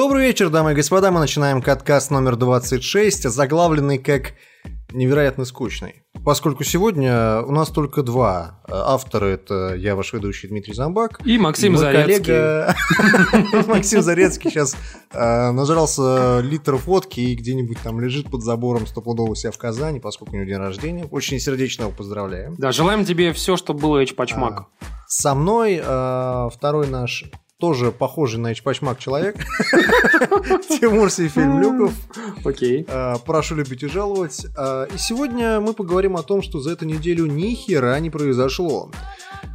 Добрый вечер, дамы и господа. Мы начинаем каткаст номер 26, заглавленный как невероятно скучный. Поскольку сегодня у нас только два автора. Это я, ваш ведущий Дмитрий Замбак. И Максим мой Зарецкий. коллега Максим Зарецкий сейчас э, нажрался литров водки и где-нибудь там лежит под забором стопудово у себя в Казани, поскольку у него день рождения. Очень сердечно его поздравляем. Да, желаем тебе все, чтобы было эчпачмак. Со мной э, второй наш тоже похожий на Эчпачмак человек. Тимур Сейфельмлюков. Окей. Э, Прошу любить и жаловать. Э, И сегодня мы поговорим о том, что за эту неделю ни хера не произошло.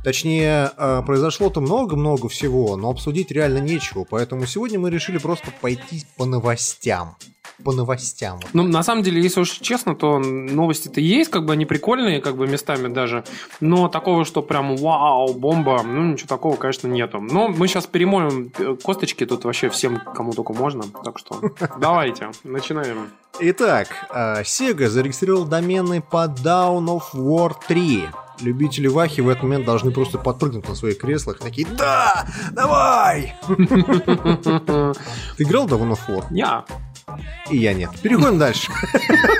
Точнее, э, произошло-то много-много всего, но обсудить реально нечего. Поэтому сегодня мы решили просто пойти по новостям. По новостям. Ну, на самом деле, если уж честно, то новости-то есть, как бы они прикольные, как бы местами даже. Но такого, что прям вау, бомба, ну ничего такого, конечно, нету. Но мы сейчас перемоем э, косточки тут вообще всем, кому только можно. Так что давайте, начинаем. Итак, э, Sega зарегистрировал домены по Down of War 3. Любители Вахи в этот момент должны просто подпрыгнуть на своих креслах такие «Да! Давай!» Ты играл в Down of War? Я. И я нет. Переходим дальше.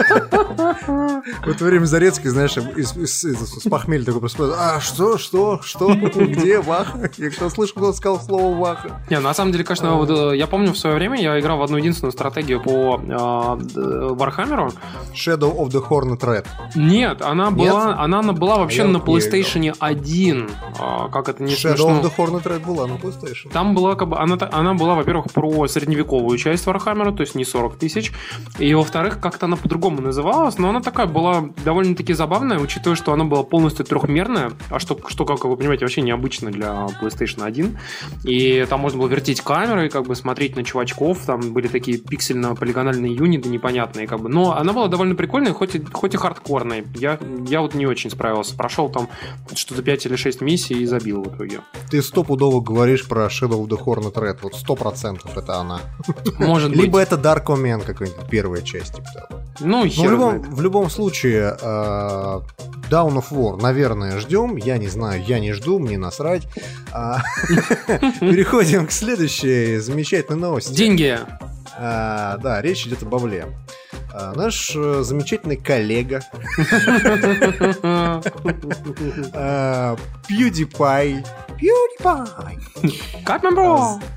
В это время Зарецкий, знаешь, с похмелья такой просыпается. А, что, что, что, где Ваха? Я что слышал, кто сказал слово Ваха. Не, на самом деле, конечно, вот, э, я помню в свое время я играл в одну единственную стратегию по э, д- Warhammer. Shadow of the Horned Rat. Нет, она была, она на- была вообще на вот PlayStation 1. А, как это не Shadow of the Horned Rat была на PlayStation. Там была, как бы, она, она была, во-первых, про средневековую часть Warhammer а, то есть не 40 тысяч. И, во-вторых, как-то она по-другому называлась, но она такая была довольно-таки забавная, учитывая, что она была полностью трехмерная, а что, что, как вы понимаете, вообще необычно для PlayStation 1. И там можно было вертеть камерой, как бы смотреть на чувачков, там были такие пиксельно-полигональные юниты непонятные, как бы. Но она была довольно прикольная, хоть и, хоть и хардкорной. Я, я вот не очень справился. Прошел там что-то 5 или 6 миссий и забил в итоге. Ты стопудово говоришь про Shadow of the Hornet Red. Вот сто процентов это она. Может быть. Либо это Dark Omen какая-нибудь первая часть. Типа того. Ну, Ну, хер в, любом, в любом случае, э, Down of War, наверное, ждем. Я не знаю, я не жду, мне насрать. А, Переходим к следующей замечательной новости. Деньги. А, Да, речь идет о бабле. А, Наш э, замечательный коллега э, PewDiePie PewDiePie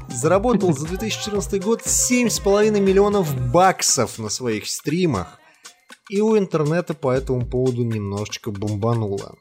заработал за 2014 год 7,5 миллионов баксов на своих стримах. И у интернета по этому поводу немножечко бомбануло.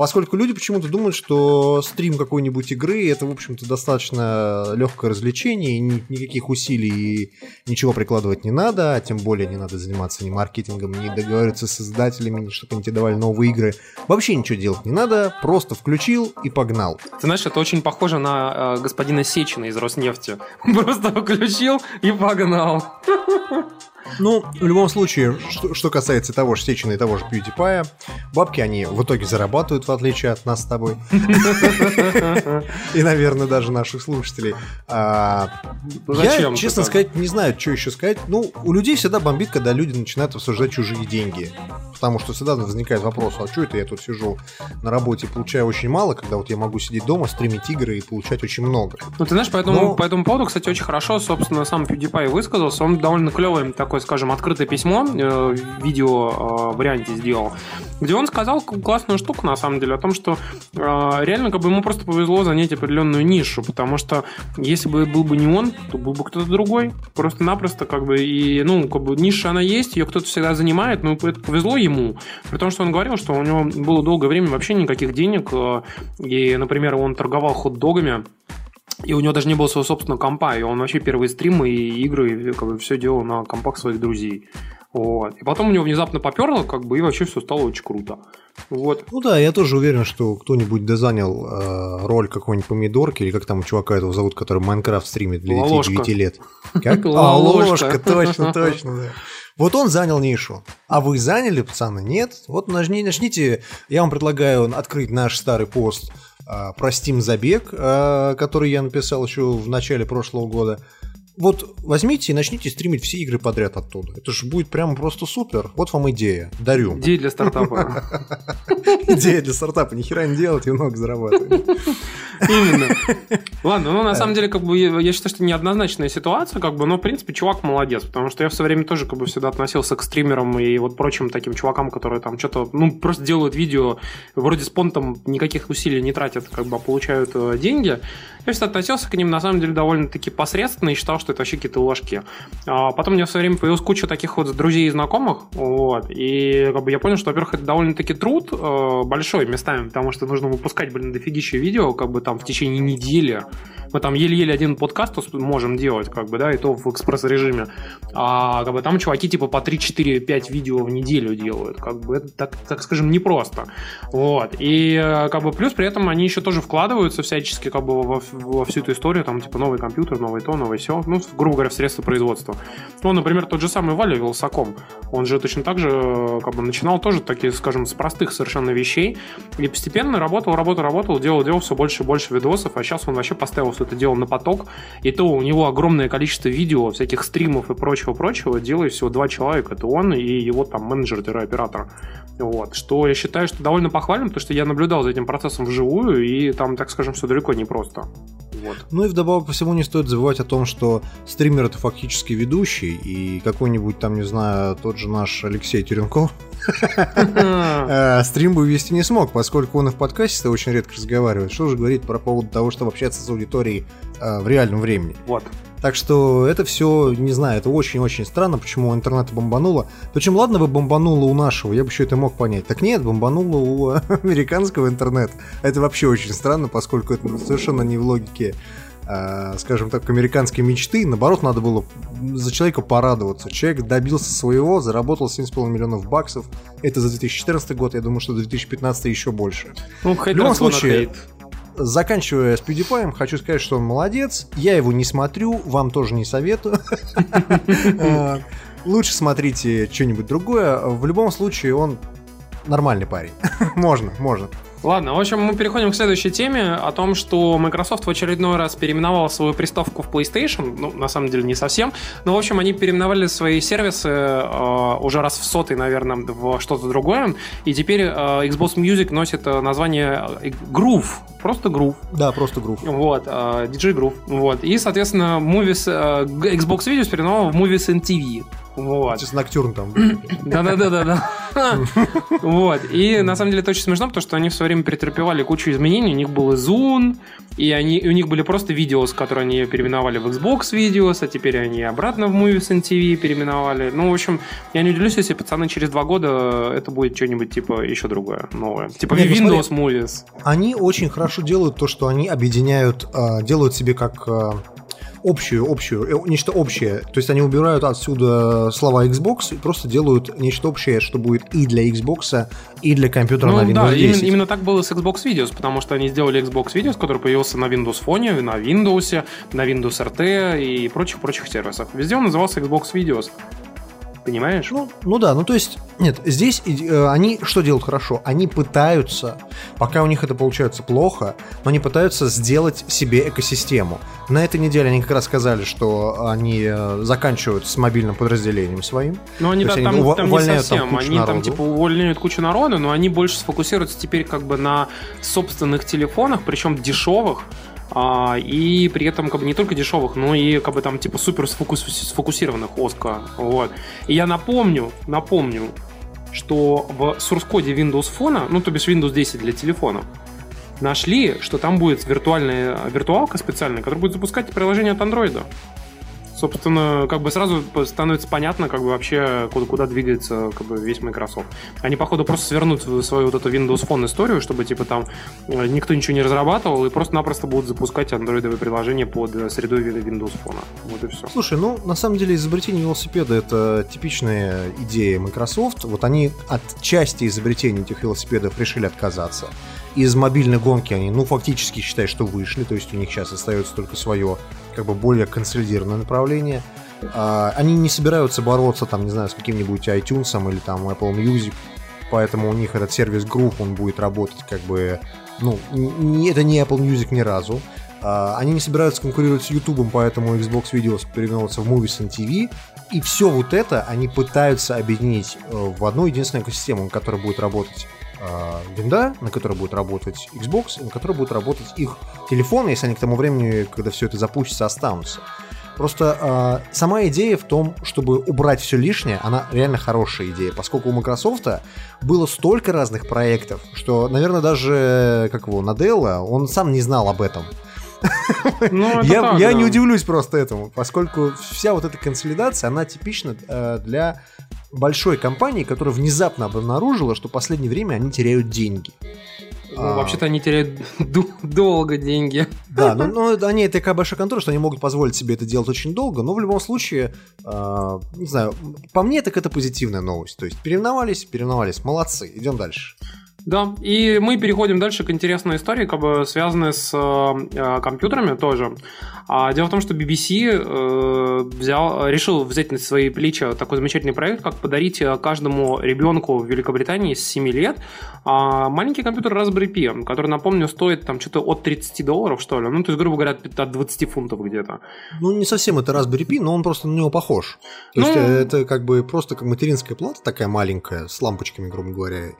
Поскольку люди почему-то думают, что стрим какой-нибудь игры это, в общем-то, достаточно легкое развлечение, и ни- никаких усилий и ничего прикладывать не надо, а тем более не надо заниматься ни маркетингом, ни договариваться с создателями, ни чтобы они тебе давали новые игры. Вообще ничего делать не надо, просто включил и погнал. Ты знаешь, это очень похоже на э, господина Сечина из Роснефти. Просто включил и погнал. Ну, в любом случае, что, что касается того же Сечина и того же PewDiePie, бабки они в итоге зарабатывают, в отличие от нас с тобой. И, наверное, даже наших слушателей. А, Ну, Я, честно так? сказать, не знаю, что еще сказать. Ну, у людей всегда бомбит, когда люди начинают обсуждать чужие деньги. Потому что всегда возникает вопрос, а что это я тут сижу на работе и получаю очень мало, когда вот я могу сидеть дома, стримить игры и получать очень много. Ну, ты знаешь, по этому, этому поводу, кстати, очень хорошо, собственно, сам PewDiePie высказался. Он довольно клевое такое, скажем, открытое письмо э, видео э, варианте сделал, где он сказал классную штуку, на самом деле, о том, что э, реально как бы ему просто повезло занять определенную нишу, потому что если бы был бы не он, то был бы кто-то другой. Просто-напросто как бы и, ну, как бы ниша она есть, ее кто-то всегда занимает, но это повезло ему, при том, что он говорил, что у него было долгое время вообще никаких денег, э, и, например, он торговал хот-догами, и у него даже не было своего собственного компа, и он вообще первые стримы и игры, и как бы все делал на компах своих друзей. Вот. И потом у него внезапно поперло, как бы, и вообще все стало очень круто. Вот. Ну да, я тоже уверен, что кто-нибудь дозанял э, роль какой-нибудь помидорки, или как там у чувака этого зовут, который Майнкрафт стримит для детей Лолошка. 9 лет. Как? А, ложка, точно, точно, да. Вот он занял нишу. А вы заняли, пацаны? Нет? Вот начните, я вам предлагаю открыть наш старый пост э, про Steam забег, э, который я написал еще в начале прошлого года. Вот возьмите и начните стримить все игры подряд оттуда. Это же будет прям просто супер. Вот вам идея. Дарю. Идея для стартапа. Идея для стартапа. Ни хера не делать и много зарабатывать. Именно. Ладно, ну на самом деле, как бы я считаю, что неоднозначная ситуация, как бы, но в принципе чувак молодец, потому что я все время тоже как бы всегда относился к стримерам и вот прочим таким чувакам, которые там что-то, ну просто делают видео, вроде с понтом никаких усилий не тратят, как бы, а получают э, деньги. Я всегда относился к ним, на самом деле, довольно-таки посредственно и считал, что это вообще какие-то ложки. А потом у меня в свое время появилась куча таких вот друзей и знакомых, вот, и как бы я понял, что, во-первых, это довольно-таки труд э, большой местами, потому что нужно выпускать, блин, дофигища видео, как бы там в течение недели. Мы там еле-еле один подкаст можем делать, как бы, да, и то в экспресс-режиме. А как бы там чуваки типа по 3, 4, 5 видео в неделю делают. Как бы это, так, так скажем, непросто. Вот. И э, как бы плюс при этом они еще тоже вкладываются всячески как бы во, во всю эту историю, там, типа, новый компьютер, новый то, новый все, ну, грубо говоря, в средства производства. Ну, например, тот же самый Валя Вилсаком, он же точно так же, э, как бы, начинал тоже, такие, скажем, с простых совершенно вещей, и постепенно работал, работал, работал, делал, делал все больше и больше видосов, а сейчас он вообще поставил все это дело на поток, и то у него огромное количество видео, всяких стримов и прочего-прочего, делает всего два человека, это он и его там менеджер-оператор. Вот. Что я считаю, что довольно похвально, потому что я наблюдал за этим процессом вживую, и там, так скажем, все далеко не просто. Вот. Ну и вдобавок по всему не стоит забывать о том, что стример это фактически ведущий, и какой-нибудь там, не знаю, тот же наш Алексей Тюренков э, стрим бы вести не смог, поскольку он и в подкасте очень редко разговаривает. Что же говорить про поводу того, чтобы общаться с аудиторией э, в реальном времени. Вот. Так что это все, не знаю, это очень-очень странно, почему у интернета бомбануло. Причем, ладно бы бомбануло у нашего, я бы еще это мог понять. Так нет, бомбануло у американского интернета. Это вообще очень странно, поскольку это совершенно не в логике э, скажем так, американской мечты. Наоборот, надо было за человека порадоваться. Человек добился своего, заработал 7,5 миллионов баксов. Это за 2014 год, я думаю, что за 2015 еще больше. Ну, в любом случае, заканчивая с PewDiePie, хочу сказать, что он молодец. Я его не смотрю, вам тоже не советую. А, лучше смотрите что-нибудь другое. В любом случае, он нормальный парень. можно, можно. Ладно, в общем, мы переходим к следующей теме о том, что Microsoft в очередной раз переименовал свою приставку в PlayStation. Ну, на самом деле, не совсем. Но, в общем, они переименовали свои сервисы э, уже раз в сотый, наверное, в что-то другое. И теперь э, Xbox Music носит э, название э, Groove. Просто Groove. Да, просто Groove. Вот, э, DJ Groove. Вот. И, соответственно, Movies, э, Xbox Videos переименовал в Movies and TV. Вот. Сейчас Ноктюрн там. Да-да-да-да-да. Вот. И на самом деле это очень смешно, потому что они в свое время претерпевали кучу изменений. У них был Zune, и они, у них были просто видео, с которые они переименовали в Xbox Videos, а теперь они обратно в Movies and TV переименовали. Ну, в общем, я не удивлюсь, если пацаны через два года это будет что-нибудь типа еще другое, новое. Типа Нет, ну Windows Movies. Они очень хорошо делают то, что они объединяют, а, делают себе как а, общую, общую, э, нечто общее. То есть они убирают отсюда слова Xbox и просто делают нечто общее, что будет и для Xbox, и для компьютера ну, на Windows да, 10. Именно, именно так было с Xbox Videos, потому что они сделали Xbox Videos, который появился на Windows Phone, на Windows, на Windows RT и прочих-прочих сервисах. Везде он назывался Xbox Videos. Понимаешь? Ну, ну да, ну то есть, нет, здесь э, они что делают хорошо? Они пытаются, пока у них это получается плохо, но они пытаются сделать себе экосистему. На этой неделе они как раз сказали, что они э, заканчивают с мобильным подразделением своим. Ну они, да, там, они там не совсем. Там они народу. там типа увольняют кучу народа, но они больше сфокусируются теперь как бы на собственных телефонах, причем дешевых, а, и при этом как бы не только дешевых, но и как бы там типа супер сфокус, сфокусированных Оска. Вот. И я напомню, напомню, что в source-коде Windows Phone, ну то бишь Windows 10 для телефона, нашли, что там будет виртуальная виртуалка специальная, которая будет запускать приложение от Android собственно, как бы сразу становится понятно, как бы вообще куда, куда двигается как бы весь Microsoft. Они, походу, просто свернут свою вот эту Windows Phone историю, чтобы, типа, там э, никто ничего не разрабатывал, и просто-напросто будут запускать андроидовые приложения под э, средой Windows Phone. Вот и все. Слушай, ну, на самом деле, изобретение велосипеда — это типичная идея Microsoft. Вот они от части изобретения этих велосипедов решили отказаться. Из мобильной гонки они, ну, фактически считай, что вышли, то есть у них сейчас остается только свое как бы более консолидированное направление. А, они не собираются бороться, там, не знаю, с каким-нибудь iTunes или там Apple Music, поэтому у них этот сервис Groove, он будет работать как бы, ну, не, это не Apple Music ни разу. А, они не собираются конкурировать с YouTube, поэтому Xbox Videos переименовывается в Movies and TV. И все вот это они пытаются объединить э, в одну единственную экосистему, на которой будет работать винда, на которой будет работать Xbox, и на которой будет работать их телефон, если они к тому времени, когда все это запустится, останутся. Просто э, сама идея в том, чтобы убрать все лишнее, она реально хорошая идея, поскольку у Microsoft было столько разных проектов, что, наверное, даже как его Наделла, он сам не знал об этом. Ну, я так, я да. не удивлюсь просто этому, поскольку вся вот эта консолидация, она типична э, для большой компании, которая внезапно обнаружила, что в последнее время они теряют деньги. Ну, а... Вообще-то они теряют долго деньги. Да, но, но они это такая большая контора, что они могут позволить себе это делать очень долго, но в любом случае, э, не знаю, по мне так это позитивная новость. То есть переименовались, переименовались, молодцы, идем дальше. Да, и мы переходим дальше к интересной истории, как бы связанной с э, компьютерами тоже. А, дело в том, что BBC э, взял, решил взять на свои плечи такой замечательный проект, как подарить э, каждому ребенку в Великобритании с 7 лет э, маленький компьютер Raspberry Pi, который, напомню, стоит там что-то от 30 долларов, что ли. Ну, то есть, грубо говоря, от 20 фунтов где-то. Ну, не совсем это Raspberry Pi, но он просто на него похож. То ну... есть, э, это как бы просто как материнская плата такая маленькая, с лампочками, грубо говоря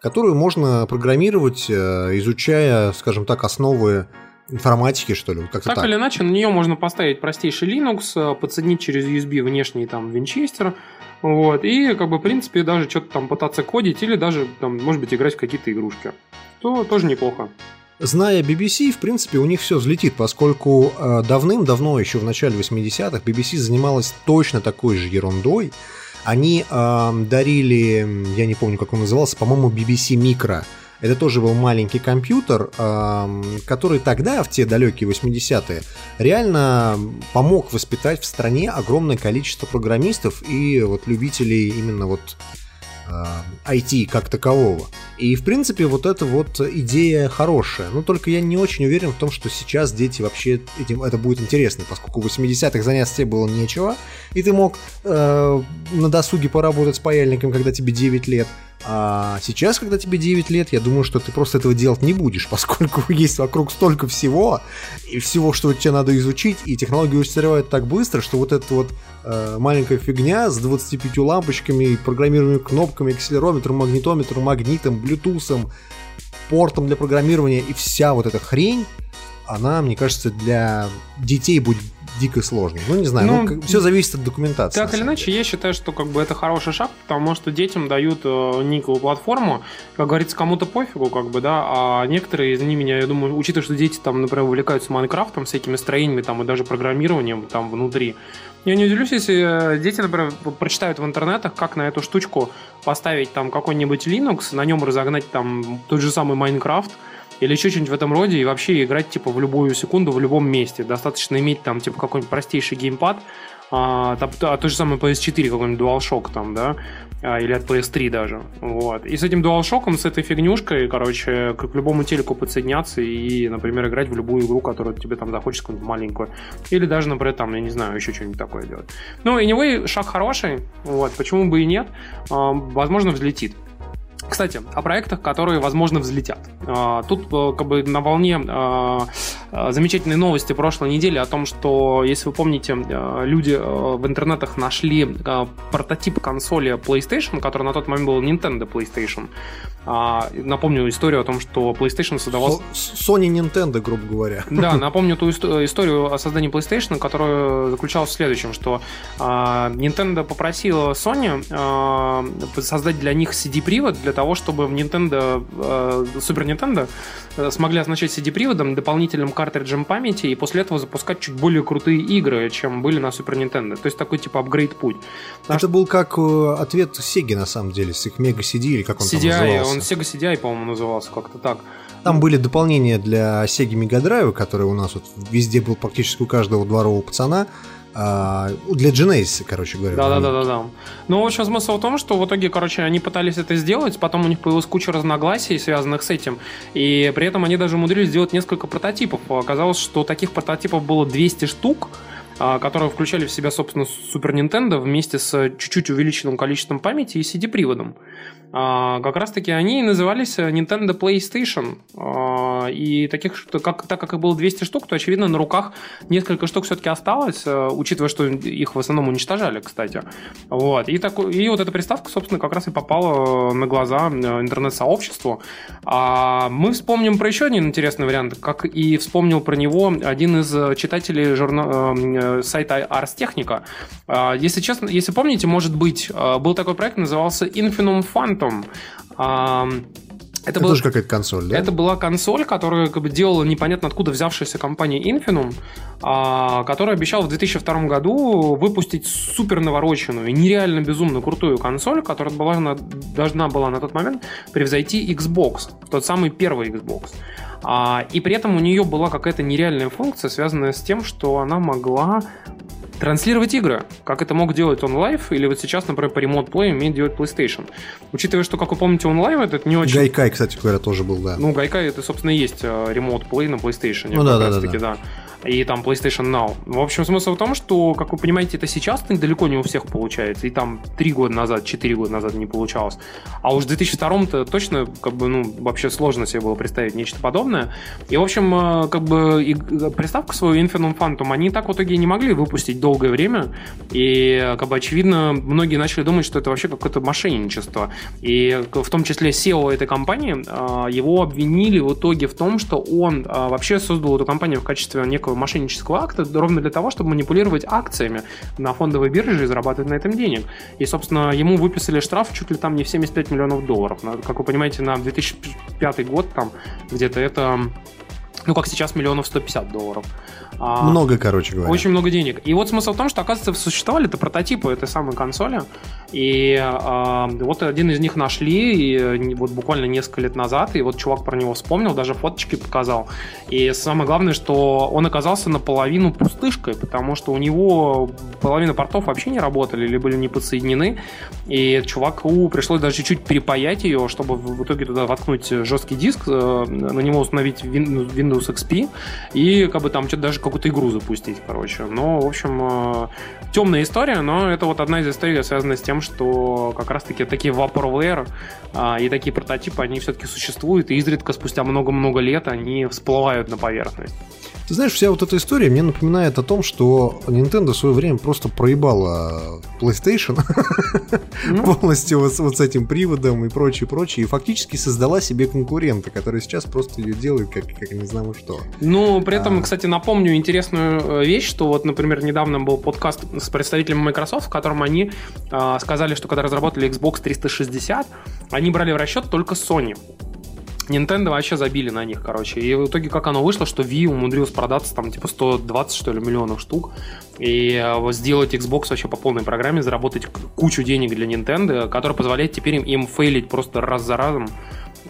которую можно программировать, э, изучая, скажем так, основы информатики, что ли, как-то так, так или иначе, на нее можно поставить простейший Linux, э, подсоединить через USB внешний там винчестер, вот, и как бы в принципе даже что-то там пытаться кодить или даже там, может быть, играть в какие-то игрушки. То тоже неплохо. Зная BBC, в принципе, у них все взлетит, поскольку э, давным-давно, еще в начале 80-х, BBC занималась точно такой же ерундой, они э, дарили, я не помню, как он назывался, по-моему, BBC Micro. Это тоже был маленький компьютер, который тогда, в те далекие 80-е, реально помог воспитать в стране огромное количество программистов и вот любителей именно вот IT как такового. И, в принципе, вот эта вот идея хорошая. Но только я не очень уверен в том, что сейчас дети вообще этим это будет интересно, поскольку в 80-х заняться тебе было нечего, и ты мог э, на досуге поработать с паяльником, когда тебе 9 лет, а сейчас, когда тебе 9 лет, я думаю, что ты просто этого делать не будешь, поскольку есть вокруг столько всего, и всего, что тебе надо изучить, и технологии устаревают так быстро, что вот эта вот э, маленькая фигня с 25 лампочками, программируемыми кнопками, акселерометром, магнитометром, магнитом, блютусом, портом для программирования и вся вот эта хрень, она, мне кажется, для детей будет дико сложный. Ну, не знаю, ну, ну, все зависит от документации. Так или иначе, я считаю, что как бы это хороший шаг, потому что детям дают э, некую платформу, как говорится, кому-то пофигу, как бы, да, а некоторые из них, я думаю, учитывая, что дети там, например, увлекаются Майнкрафтом, всякими строениями там и даже программированием там внутри, я не удивлюсь, если э, дети, например, прочитают в интернетах, как на эту штучку поставить там какой-нибудь Linux, на нем разогнать там тот же самый Майнкрафт, или еще что-нибудь в этом роде, и вообще играть, типа, в любую секунду, в любом месте. Достаточно иметь там, типа, какой-нибудь простейший геймпад, а, а то же самое PS4, какой-нибудь DualShock там, да, а, или от PS3 даже, вот. И с этим DualShock, с этой фигнюшкой, короче, к любому телеку подсоединяться и, например, играть в любую игру, которую тебе там захочется, какую-нибудь маленькую. Или даже, например, там, я не знаю, еще что-нибудь такое делать. Ну, anyway, шаг хороший, вот, почему бы и нет, а, возможно, взлетит. Кстати, о проектах, которые, возможно, взлетят. А, тут э, как бы на волне а, а, замечательной новости прошлой недели о том, что, если вы помните, люди в интернетах нашли прототип консоли PlayStation, который на тот момент был Nintendo PlayStation. Напомню историю о том, что PlayStation создавал... Sony Nintendo, грубо говоря. Да, напомню ту историю о создании PlayStation, которая заключалась в следующем, что Nintendo попросила Sony создать для них CD-привод для того, чтобы в Nintendo, э, Super Nintendo э, смогли оснащать CD-приводом, дополнительным картриджем памяти и после этого запускать чуть более крутые игры, чем были на Super Nintendo. То есть такой типа апгрейд-путь. Это что... был как э, ответ Sega на самом деле, с их Mega CD или как он CDI, там назывался. Он Sega CDI, по-моему, назывался как-то так. Там были дополнения для Sega Mega Drive, который у нас вот везде был практически у каждого дворового пацана. А, для Genesis, короче говоря. Да, да, да, да, да. Ну, в общем, смысл в том, что в итоге, короче, они пытались это сделать, потом у них появилась куча разногласий, связанных с этим, и при этом они даже умудрились сделать несколько прототипов. Оказалось, что таких прототипов было 200 штук, а, которые включали в себя, собственно, Super Nintendo вместе с чуть-чуть увеличенным количеством памяти и CD-приводом. А, как раз-таки они назывались Nintendo PlayStation. А, и таких, как, так как их было 200 штук, то, очевидно, на руках несколько штук все-таки осталось, э, учитывая, что их в основном уничтожали, кстати. Вот. И, такой, и вот эта приставка, собственно, как раз и попала на глаза э, интернет-сообществу. А мы вспомним про еще один интересный вариант, как и вспомнил про него один из читателей журна... Э, сайта Ars Technica. А, если честно, если помните, может быть, был такой проект, назывался Infinum Phantom. Это, это был, тоже какая-то консоль, да? Это была консоль, которую как бы делала непонятно откуда взявшаяся компания Infinum, а, которая обещала в 2002 году выпустить супер навороченную и нереально безумно крутую консоль, которая была на, должна была на тот момент превзойти Xbox, тот самый первый Xbox. А, и при этом у нее была какая-то нереальная функция, связанная с тем, что она могла транслировать игры, как это мог делать OnLive, или вот сейчас, например, по Remote Play умеет делать PlayStation. Учитывая, что, как вы помните, OnLive это не очень... Гайкай, кстати говоря, тоже был, да. Ну, Гайкай это, собственно, и есть э, Remote Play на PlayStation. Ну да, да, да, да. И там PlayStation Now. В общем, смысл в том, что, как вы понимаете, это сейчас далеко не у всех получается. И там три года назад, четыре года назад не получалось. А уж в 2002-то точно, как бы, ну, вообще сложно себе было представить нечто подобное. И, в общем, э, как бы и приставку свою Infinite Phantom они так в итоге не могли выпустить долгое время. И, как бы, очевидно, многие начали думать, что это вообще какое-то мошенничество. И в том числе SEO этой компании, э, его обвинили в итоге в том, что он э, вообще создал эту компанию в качестве некого некого мошеннического акта ровно для того, чтобы манипулировать акциями на фондовой бирже и зарабатывать на этом денег. И, собственно, ему выписали штраф чуть ли там не в 75 миллионов долларов. Как вы понимаете, на 2005 год там где-то это ну, как сейчас, миллионов 150 долларов. А, много, короче говоря. Очень много денег. И вот смысл в том, что, оказывается, существовали это прототипы этой самой консоли. И э, вот один из них нашли, и вот буквально несколько лет назад, и вот чувак про него вспомнил, даже фоточки показал. И самое главное, что он оказался наполовину пустышкой, потому что у него половина портов вообще не работали или были не подсоединены. И чуваку пришлось даже чуть-чуть перепаять ее, чтобы в итоге туда воткнуть жесткий диск, э, на него установить Windows XP, и как бы там что-то даже какую-то игру запустить, короче. Но, в общем, э, темная история, но это вот одна из историй, связанная с тем, что как раз-таки такие vaporware а, и такие прототипы, они все-таки существуют, и изредка спустя много-много лет они всплывают на поверхность. Ты знаешь, вся вот эта история мне напоминает о том, что Nintendo в свое время просто проебала PlayStation ну. полностью вот, вот с этим приводом и прочее, прочее, и фактически создала себе конкурента, который сейчас просто ее делает как, как не знаю что. Ну, при этом, а... кстати, напомню интересную э, вещь, что вот, например, недавно был подкаст с представителями Microsoft, в котором они э, сказали, что когда разработали Xbox 360, они брали в расчет только Sony. Nintendo вообще забили на них, короче. И в итоге как оно вышло, что Wii умудрилась продаться там типа 120, что ли, миллионов штук. И э, сделать Xbox вообще по полной программе, заработать кучу денег для Nintendo, которая позволяет теперь им, им фейлить просто раз за разом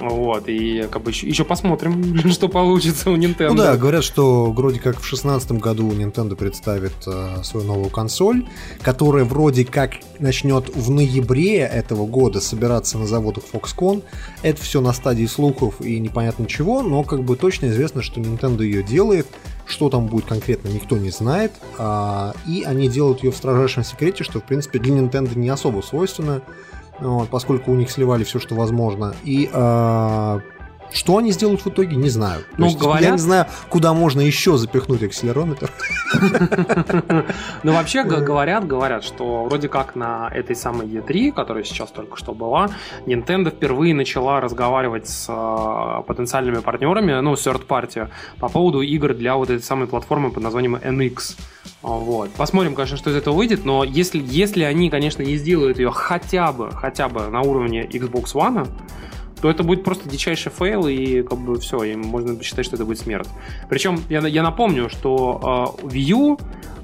вот, и как бы еще, еще посмотрим, что получится у Nintendo. Ну да, говорят, что вроде как в 2016 году Nintendo представит э, свою новую консоль, которая вроде как начнет в ноябре этого года собираться на заводах Foxconn. Это все на стадии слухов и непонятно чего, но как бы точно известно, что Nintendo ее делает. Что там будет конкретно, никто не знает. А, и они делают ее в строжайшем секрете, что, в принципе, для Nintendo не особо свойственно вот, поскольку у них сливали все, что возможно. И э, что они сделают в итоге, не знаю. Ну, есть, говорят... Я не знаю, куда можно еще запихнуть акселерометр. Ну, вообще говорят, говорят, что вроде как на этой самой E3, которая сейчас только что была, Nintendo впервые начала разговаривать с а, потенциальными партнерами, ну, third party, по поводу игр для вот этой самой платформы под названием NX. Вот. Посмотрим, конечно, что из этого выйдет, но если, если они, конечно, не сделают ее хотя бы, хотя бы на уровне Xbox One, то это будет просто дичайший fail, и как бы все, и можно считать, что это будет смерть. Причем я, я напомню, что э, Wii U,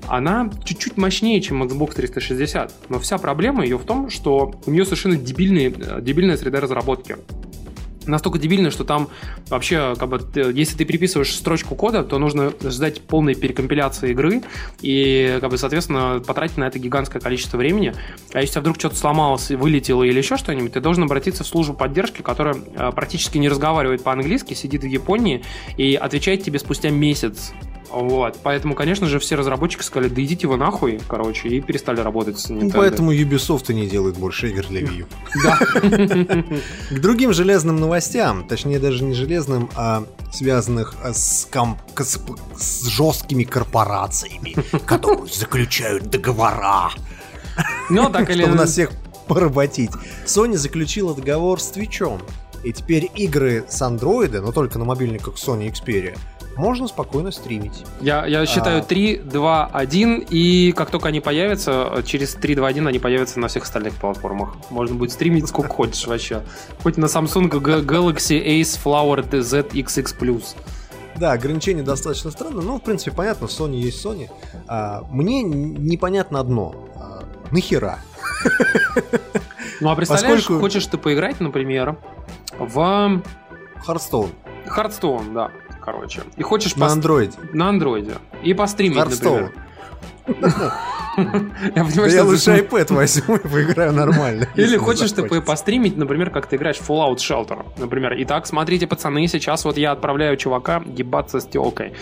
она чуть-чуть мощнее, чем Xbox 360, но вся проблема ее в том, что у нее совершенно дебильные, э, дебильная среда разработки настолько дебильно, что там вообще, как бы, если ты переписываешь строчку кода, то нужно ждать полной перекомпиляции игры и, как бы, соответственно, потратить на это гигантское количество времени. А если вдруг что-то сломалось, вылетело или еще что-нибудь, ты должен обратиться в службу поддержки, которая э, практически не разговаривает по-английски, сидит в Японии и отвечает тебе спустя месяц Вот. Поэтому, конечно же, все разработчики сказали, да идите вы нахуй, короче, и перестали работать с Nintendo. Ну, поэтому Ubisoft и не делает больше игр для Wii U. Да. К другим железным новостям, точнее даже не железным, а связанных с, ком- с, с жесткими корпорациями, которые заключают договора. Ну, так или... Чтобы нас всех поработить. Sony заключила договор с Twitch. И теперь игры с андроида, но только на мобильниках Sony Xperia, можно спокойно стримить. Я, я считаю 3, 2, 1, и как только они появятся, через 3, 2, 1 они появятся на всех остальных платформах. Можно будет стримить сколько хочешь вообще. Хоть на Samsung Galaxy Ace Flower ZXX+. Да, ограничение достаточно странно, но в принципе понятно, Sony есть Sony. А, мне непонятно одно. А, нахера? Ну а представляешь, Поскольку... хочешь ты поиграть, например, в... Hearthstone. Hearthstone, да короче. И хочешь на андроиде. На андроиде. И постримить, например. Я, понимаю, я лучше iPad возьму и поиграю нормально. Или хочешь ты постримить, например, как ты играешь в Fallout Shelter, например. Итак, смотрите, пацаны, сейчас вот я отправляю чувака ебаться с телкой.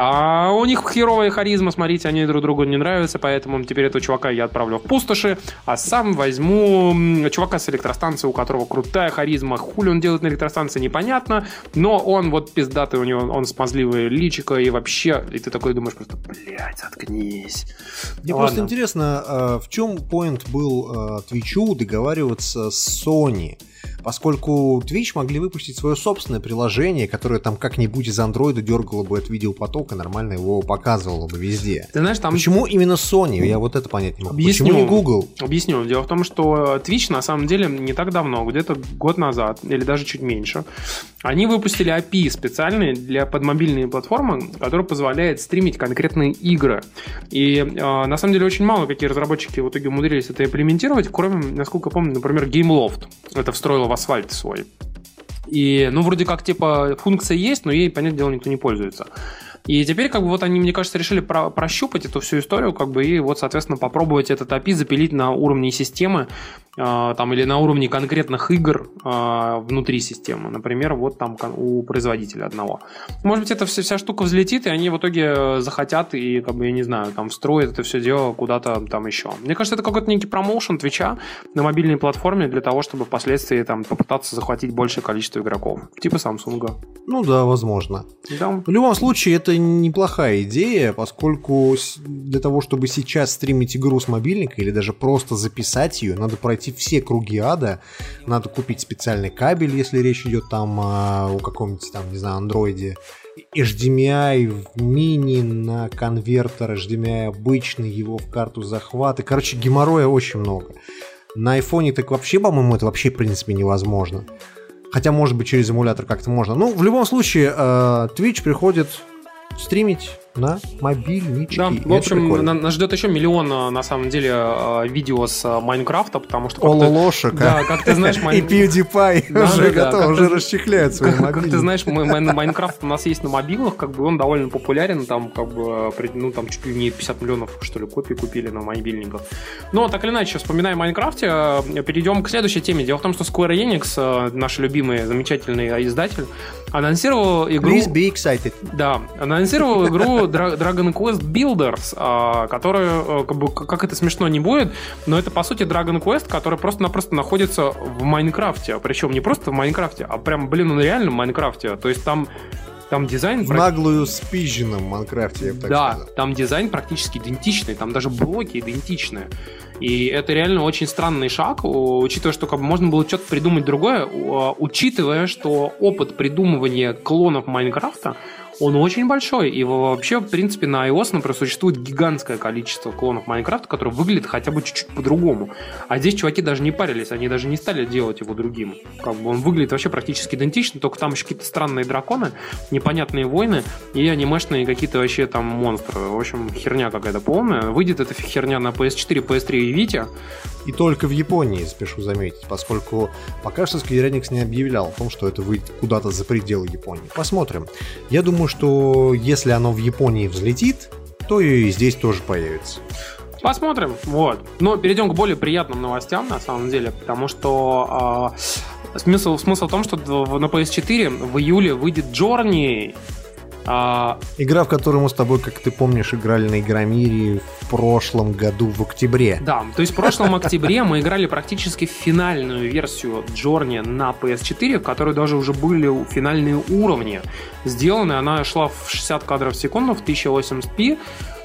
А у них херовая харизма, смотрите, они друг другу не нравятся, поэтому теперь этого чувака я отправлю в пустоши, а сам возьму чувака с электростанции, у которого крутая харизма. Хули он делает на электростанции, непонятно, но он вот пиздатый, у него он смазливый личико и вообще, и ты такой думаешь просто, блядь, заткнись. Мне Ладно. просто интересно, а, в чем point был Твичу договариваться с Sony? Поскольку Twitch могли выпустить свое собственное приложение, которое там как-нибудь из андроида дергало бы от видеопотока, нормально его показывало бы везде. Ты знаешь, там... Почему именно Sony? Я вот это понять не могу. Объясню, Почему не Google? Объясню. Дело в том, что Twitch на самом деле не так давно, где-то год назад, или даже чуть меньше, они выпустили API специальный для подмобильной платформы, который позволяет стримить конкретные игры. И э, на самом деле очень мало какие разработчики в итоге умудрились это имплементировать, кроме, насколько помню, например, GameLoft. Это встроило в асфальт свой. И, ну, вроде как, типа, функция есть, но ей, понятное дело, никто не пользуется. И теперь, как бы, вот они, мне кажется, решили про прощупать эту всю историю, как бы, и вот, соответственно, попробовать этот API запилить на уровне системы, э, там, или на уровне конкретных игр э, внутри системы. Например, вот там у производителя одного. Может быть, эта вся, вся штука взлетит, и они в итоге захотят и, как бы, я не знаю, там, встроят это все дело куда-то там еще. Мне кажется, это какой-то некий промоушен Твича на мобильной платформе для того, чтобы впоследствии там попытаться захватить большее количество игроков. Типа Samsung. Ну да, возможно. Да. В любом случае, это неплохая идея, поскольку для того, чтобы сейчас стримить игру с мобильника или даже просто записать ее, надо пройти все круги ада, надо купить специальный кабель, если речь идет там о, о каком-нибудь там, не знаю, андроиде, HDMI в мини на конвертер, HDMI обычный, его в карту захвата. Короче, геморроя очень много. На айфоне так вообще, по-моему, это вообще, в принципе, невозможно. Хотя, может быть, через эмулятор как-то можно. Ну, в любом случае, э, Twitch приходит стримить на мобильничке. Да, в общем, нас ждет еще миллион, а, на самом деле, а, видео с а, Майнкрафта, потому что... Ололошек, Да, как ты знаешь... И PewDiePie уже готов, уже расчехляет свои Как ты знаешь, Майнкрафт у нас есть на мобилах, как бы он довольно популярен, там, как бы, ну, там, чуть ли не 50 миллионов, что ли, копий купили на мобильниках. Но, так или иначе, вспоминая Майнкрафте, перейдем к следующей теме. Дело в том, что Square Enix, наш любимый, замечательный издатель, анонсировал игру... Please be excited. Да, анонсировал игру Dragon Quest Builders, а, которая, как, бы, как это смешно не будет, но это, по сути, Dragon Quest, который просто-напросто находится в Майнкрафте. Причем не просто в Майнкрафте, а прям, блин, он реально в Майнкрафте. То есть там там дизайн... В наглую спизженном Майнкрафте, я бы так Да, сказал. там дизайн практически идентичный, там даже блоки идентичные. И это реально очень странный шаг, учитывая, что как бы, можно было что-то придумать другое, учитывая, что опыт придумывания клонов Майнкрафта он очень большой. И вообще, в принципе, на iOS, например, существует гигантское количество клонов Майнкрафта, которые выглядят хотя бы чуть-чуть по-другому. А здесь чуваки даже не парились, они даже не стали делать его другим. Как бы он выглядит вообще практически идентично, только там еще какие-то странные драконы, непонятные войны и анимешные какие-то вообще там монстры. В общем, херня какая-то полная. Выйдет эта херня на PS4, PS3 и Vita. И только в Японии, спешу заметить, поскольку пока что Square Enix не объявлял о том, что это выйдет куда-то за пределы Японии. Посмотрим. Я думаю, что если оно в Японии взлетит, то и здесь тоже появится. Посмотрим, вот. Но перейдем к более приятным новостям, на самом деле, потому что э, смысл, смысл в том, что на PS4 в июле выйдет Journey, А... Игра, в которую мы с тобой, как ты помнишь, играли на Игромире в прошлом году в октябре. Да, то есть в прошлом октябре мы играли практически финальную версию Джорни на PS4, в которой даже уже были финальные уровни сделаны. Она шла в 60 кадров в секунду в 1080p.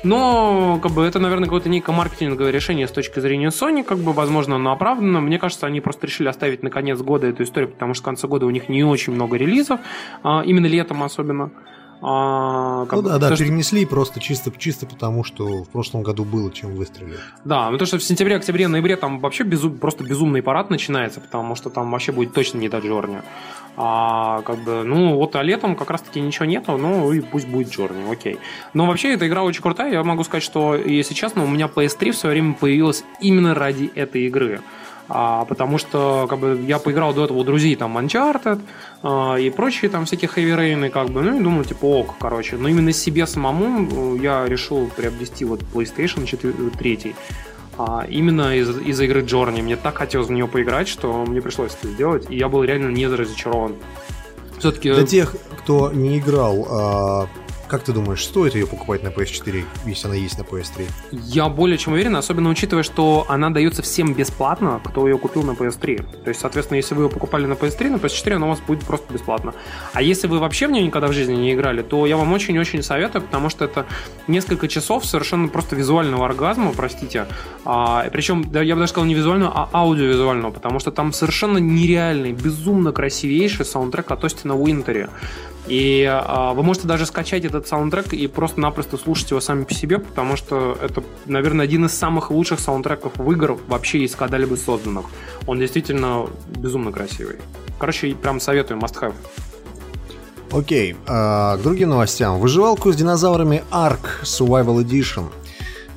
Но, как бы, это, наверное, какое-то некое маркетинговое решение с точки зрения Sony, как бы, возможно, оно оправдано. Мне кажется, они просто решили оставить на конец года эту историю, потому что в конце года у них не очень много релизов, а, именно летом особенно. А, ну да, да, то, перенесли что... просто чисто, чисто потому, что в прошлом году было чем выстрелить. Да, ну то, что в сентябре, октябре, ноябре там вообще безум, просто безумный парад начинается, потому что там вообще будет точно не до Джорни. А, как бы, ну, вот а летом как раз-таки ничего нету, ну, и пусть будет Джорни, окей. Но вообще эта игра очень крутая, я могу сказать, что, если честно, у меня PS3 в свое время появилась именно ради этой игры а, потому что как бы я поиграл до этого у друзей там Uncharted а, и прочие там всякие Heavy Rain, как бы, ну и думаю, типа, ок, короче. Но именно себе самому э, я решил приобрести вот PlayStation 4, 3 а, именно из, из игры Journey. Мне так хотелось в нее поиграть, что мне пришлось это сделать, и я был реально не разочарован. Все-таки... Для тех, кто не играл, а, как ты думаешь, стоит ее покупать на PS4, если она есть на PS3? Я более чем уверен, особенно учитывая, что она дается всем бесплатно, кто ее купил на PS3. То есть, соответственно, если вы ее покупали на PS3, на PS4 она у вас будет просто бесплатно. А если вы вообще в нее никогда в жизни не играли, то я вам очень-очень советую, потому что это несколько часов совершенно просто визуального оргазма, простите. А, причем, да, я бы даже сказал не визуального, а аудиовизуального, потому что там совершенно нереальный, безумно красивейший саундтрек от Остина Уинтери. И а, вы можете даже скачать этот саундтрек и просто-напросто слушать его сами по себе, потому что это, наверное, один из самых лучших саундтреков в игр вообще из когда-либо созданных. Он действительно безумно красивый. Короче, прям советую, must have. Окей, а, к другим новостям. Выживалку с динозаврами Ark Survival Edition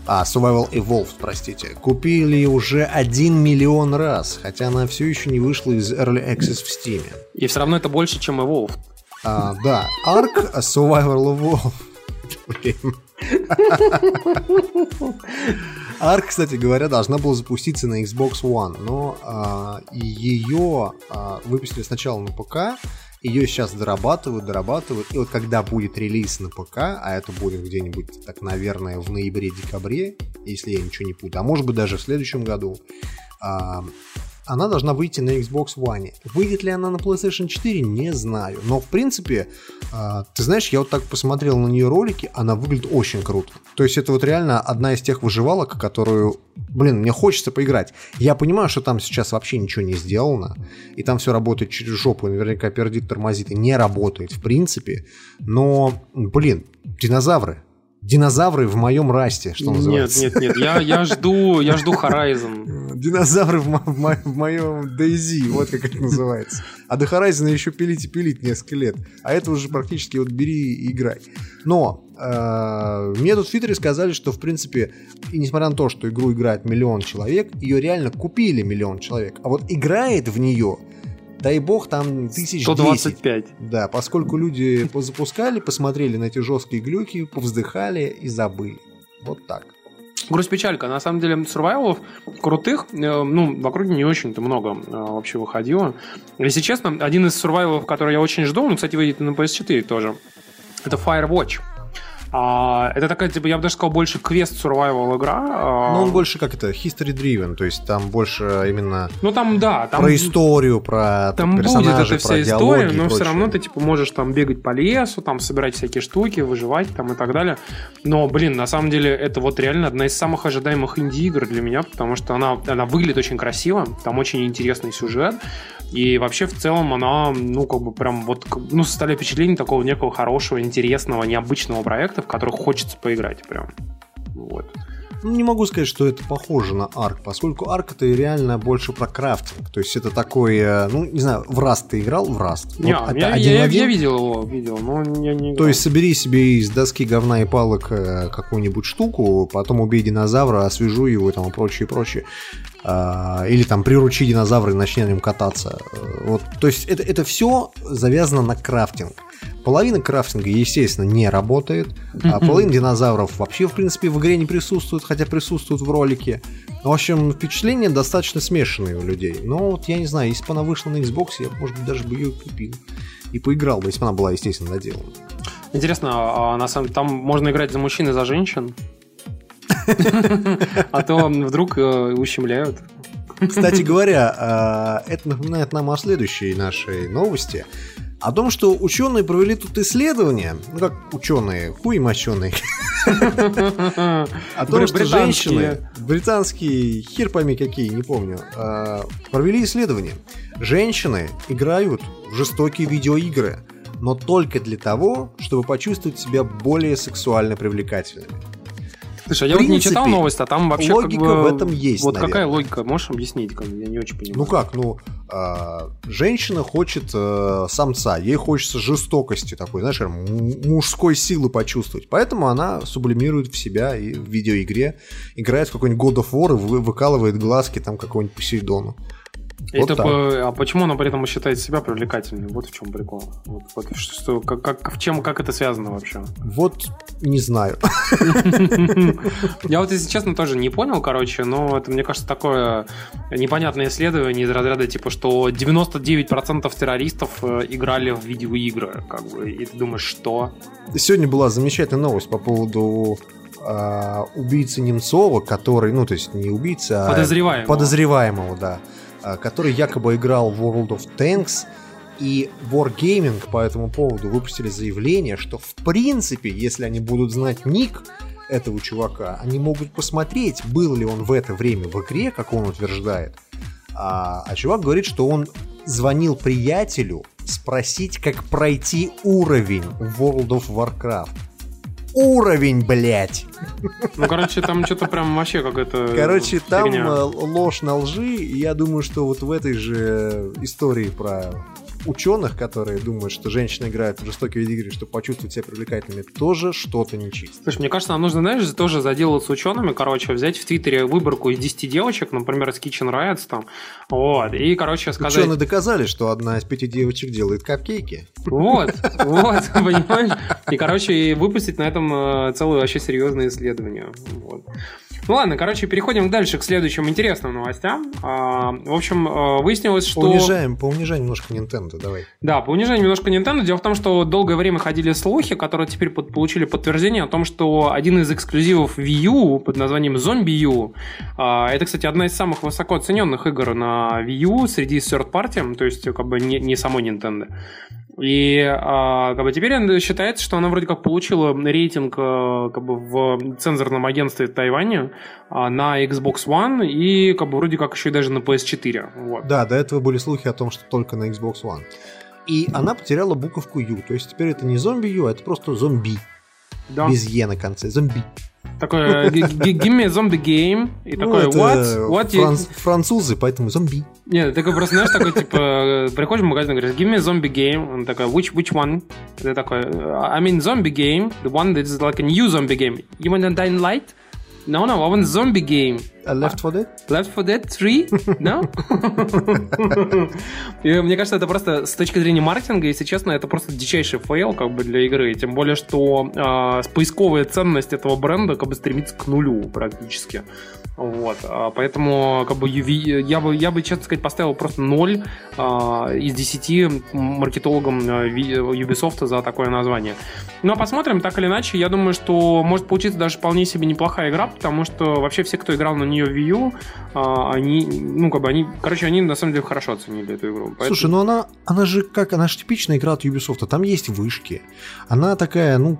а, Survival Evolved, простите, купили уже 1 миллион раз, хотя она все еще не вышла из Early Access в Steam. И все равно это больше, чем Evolved. А, да, Ark Survival Evolved. Ark, кстати говоря, должна была запуститься на Xbox One, но а, ее а, выпустили сначала на ПК, ее сейчас дорабатывают, дорабатывают, и вот когда будет релиз на ПК, а это будет где-нибудь, так, наверное, в ноябре-декабре, если я ничего не путаю, а может быть даже в следующем году, а, она должна выйти на Xbox One. Выйдет ли она на PlayStation 4, не знаю. Но, в принципе, э, ты знаешь, я вот так посмотрел на нее ролики, она выглядит очень круто. То есть это вот реально одна из тех выживалок, которую, блин, мне хочется поиграть. Я понимаю, что там сейчас вообще ничего не сделано, и там все работает через жопу, наверняка пердит, тормозит и не работает, в принципе. Но, блин, динозавры, Динозавры в моем расте, что называется. Нет, нет, нет, я, я жду, я жду Horizon. Динозавры в, мо- в моем Дейзи, вот как это называется. А до Horizon еще пилить и пилить несколько лет. А это уже практически вот бери и играй. Но э, мне тут в Твиттере сказали, что в принципе, и несмотря на то, что игру играет миллион человек, ее реально купили миллион человек. А вот играет в нее дай бог, там тысяч 125. 10. Да, поскольку люди запускали, посмотрели на эти жесткие глюки, повздыхали и забыли. Вот так. Грусть печалька. На самом деле, сурвайвалов крутых, э, ну, в округе не очень-то много э, вообще выходило. Если честно, один из сурвайвалов, который я очень жду, он, кстати, выйдет на PS4 тоже, это Firewatch. А, это такая, типа, я бы даже сказал, больше квест survival игра. А... Ну, он больше как это, history driven, то есть там больше именно ну, там, да, там, про историю, про там будет эта вся история, но все равно ты, типа, можешь там бегать по лесу, там собирать всякие штуки, выживать там и так далее. Но, блин, на самом деле, это вот реально одна из самых ожидаемых инди-игр для меня, потому что она, она выглядит очень красиво, там очень интересный сюжет, и вообще, в целом, она, ну, как бы прям вот, ну, составляет впечатление такого некого хорошего, интересного, необычного проекта, в который хочется поиграть прям. Вот. Не могу сказать, что это похоже на арк, поскольку арк это реально больше про крафтинг. То есть это такой, э, ну, не знаю, в Раст ты играл в Раст? Не, вот я, я, я, я видел его, видел, но я не играл. То есть собери себе из доски говна и палок э, какую-нибудь штуку, потом убей динозавра, освежу его там и прочее, прочее. А, или там приручи динозавра и начни на нем кататься. Вот, то есть это, это все завязано на крафтинг. Половина крафтинга, естественно, не работает, а половина динозавров вообще, в принципе, в игре не присутствует, хотя присутствуют в ролике. В общем, впечатления достаточно смешанные у людей. Но вот я не знаю, если бы она вышла на Xbox, я, может быть, даже бы ее купил. И поиграл бы, если бы она была, естественно, доделана. Интересно, а на самом там можно играть за мужчин и за женщин? А то вдруг э, ущемляют. Кстати говоря, а, это напоминает нам о следующей нашей новости. О том, что ученые провели тут исследование, ну как ученые, хуй моченые, о том, что женщины, британские, хер пойми какие, не помню, а, провели исследование. Женщины играют в жестокие видеоигры, но только для того, чтобы почувствовать себя более сексуально привлекательными. Слушай, а я вот не читал новость, а там вообще логика как бы... в этом есть. Вот наверное. какая логика? Можешь объяснить? Как я не очень понимаю. Ну как, ну э, женщина хочет э, самца, ей хочется жестокости такой, знаешь, мужской силы почувствовать, поэтому она сублимирует в себя и в видеоигре играет в какой-нибудь God of War и вы, выкалывает глазки там какого-нибудь Посейдону. И вот такой, а почему она при этом считает себя привлекательной? Вот в чем прикол. Вот, вот что, как, как, в чем, как это связано вообще? Вот не знаю. Я вот, если честно, тоже не понял, короче, но это, мне кажется, такое непонятное исследование из разряда, типа, что 99% террористов э, играли в видеоигры, как бы, и ты думаешь, что? Сегодня была замечательная новость по поводу э, убийцы Немцова, который, ну, то есть не убийца, а подозреваемого, подозреваемого да, который якобы играл в World of Tanks, и Wargaming по этому поводу выпустили заявление, что в принципе, если они будут знать ник этого чувака, они могут посмотреть, был ли он в это время в игре, как он утверждает. А, а чувак говорит, что он звонил приятелю спросить, как пройти уровень World of Warcraft. Уровень, блядь! Ну, короче, там что-то прям вообще какая-то Короче, там фигня. э, ложь на лжи, и я думаю, что вот в этой же истории про ученых, которые думают, что женщина играет в жестокие видеоигры, чтобы почувствовать себя привлекательными, тоже что-то нечисто. Слушай, мне кажется, нам нужно, знаешь, тоже заделаться учеными, короче, взять в Твиттере выборку из 10 девочек, например, из Kitchen Riots там, вот, и, короче, сказать... Ученые доказали, что одна из пяти девочек делает капкейки. Вот, вот, понимаешь? И, короче, выпустить на этом э, целое вообще серьезное исследование. Вот. Ну ладно, короче, переходим дальше к следующим интересным новостям. А, в общем, э, выяснилось, что... Поунижаем, поунижаем немножко Nintendo, давай. Да, поунижаем немножко Nintendo. Дело в том, что долгое время ходили слухи, которые теперь под- получили подтверждение о том, что один из эксклюзивов Wii U под названием Zombie U, а, это, кстати, одна из самых высоко оцененных игр на Wii U среди third party, то есть как бы не, не самой Nintendo. И а, как бы теперь считается, что она вроде как получила рейтинг а, как бы в цензорном агентстве Тайваня а, на Xbox One и как бы вроде как еще и даже на PS4. Вот. Да, до этого были слухи о том, что только на Xbox One. И она потеряла буковку U, то есть теперь это не зомби U, а это просто зомби. Да. Без Е на конце, зомби. G- give me a zombie game. И Ну, такой, what? What you- франц- французы, поэтому зомби. Нет, такой просто, знаешь, такой, типа, приходишь в магазин и говоришь, give me a zombie game. Он такой, which, which one? Ты такой, I mean zombie game, the one that is like a new zombie game. You want a Dying Light? No, no, I want zombie game. А Left 4 Dead? Left 4 Dead 3? No? И мне кажется, это просто с точки зрения маркетинга, если честно, это просто дичайший фейл как бы для игры. Тем более, что э, поисковая ценность этого бренда как бы стремится к нулю практически. Вот, а, поэтому как бы я бы, я бы, честно сказать, поставил просто 0 а, из 10 маркетологам а, Ubisoft за такое название. Ну а посмотрим, так или иначе, я думаю, что может получиться даже вполне себе неплохая игра, потому что вообще все, кто играл на нее в Wii U, а, они, ну как бы они, короче, они на самом деле хорошо оценили эту игру. Поэтому- Слушай, ну она, она же как, она же типичная игра от Ubisoft, там есть вышки. Она такая, ну,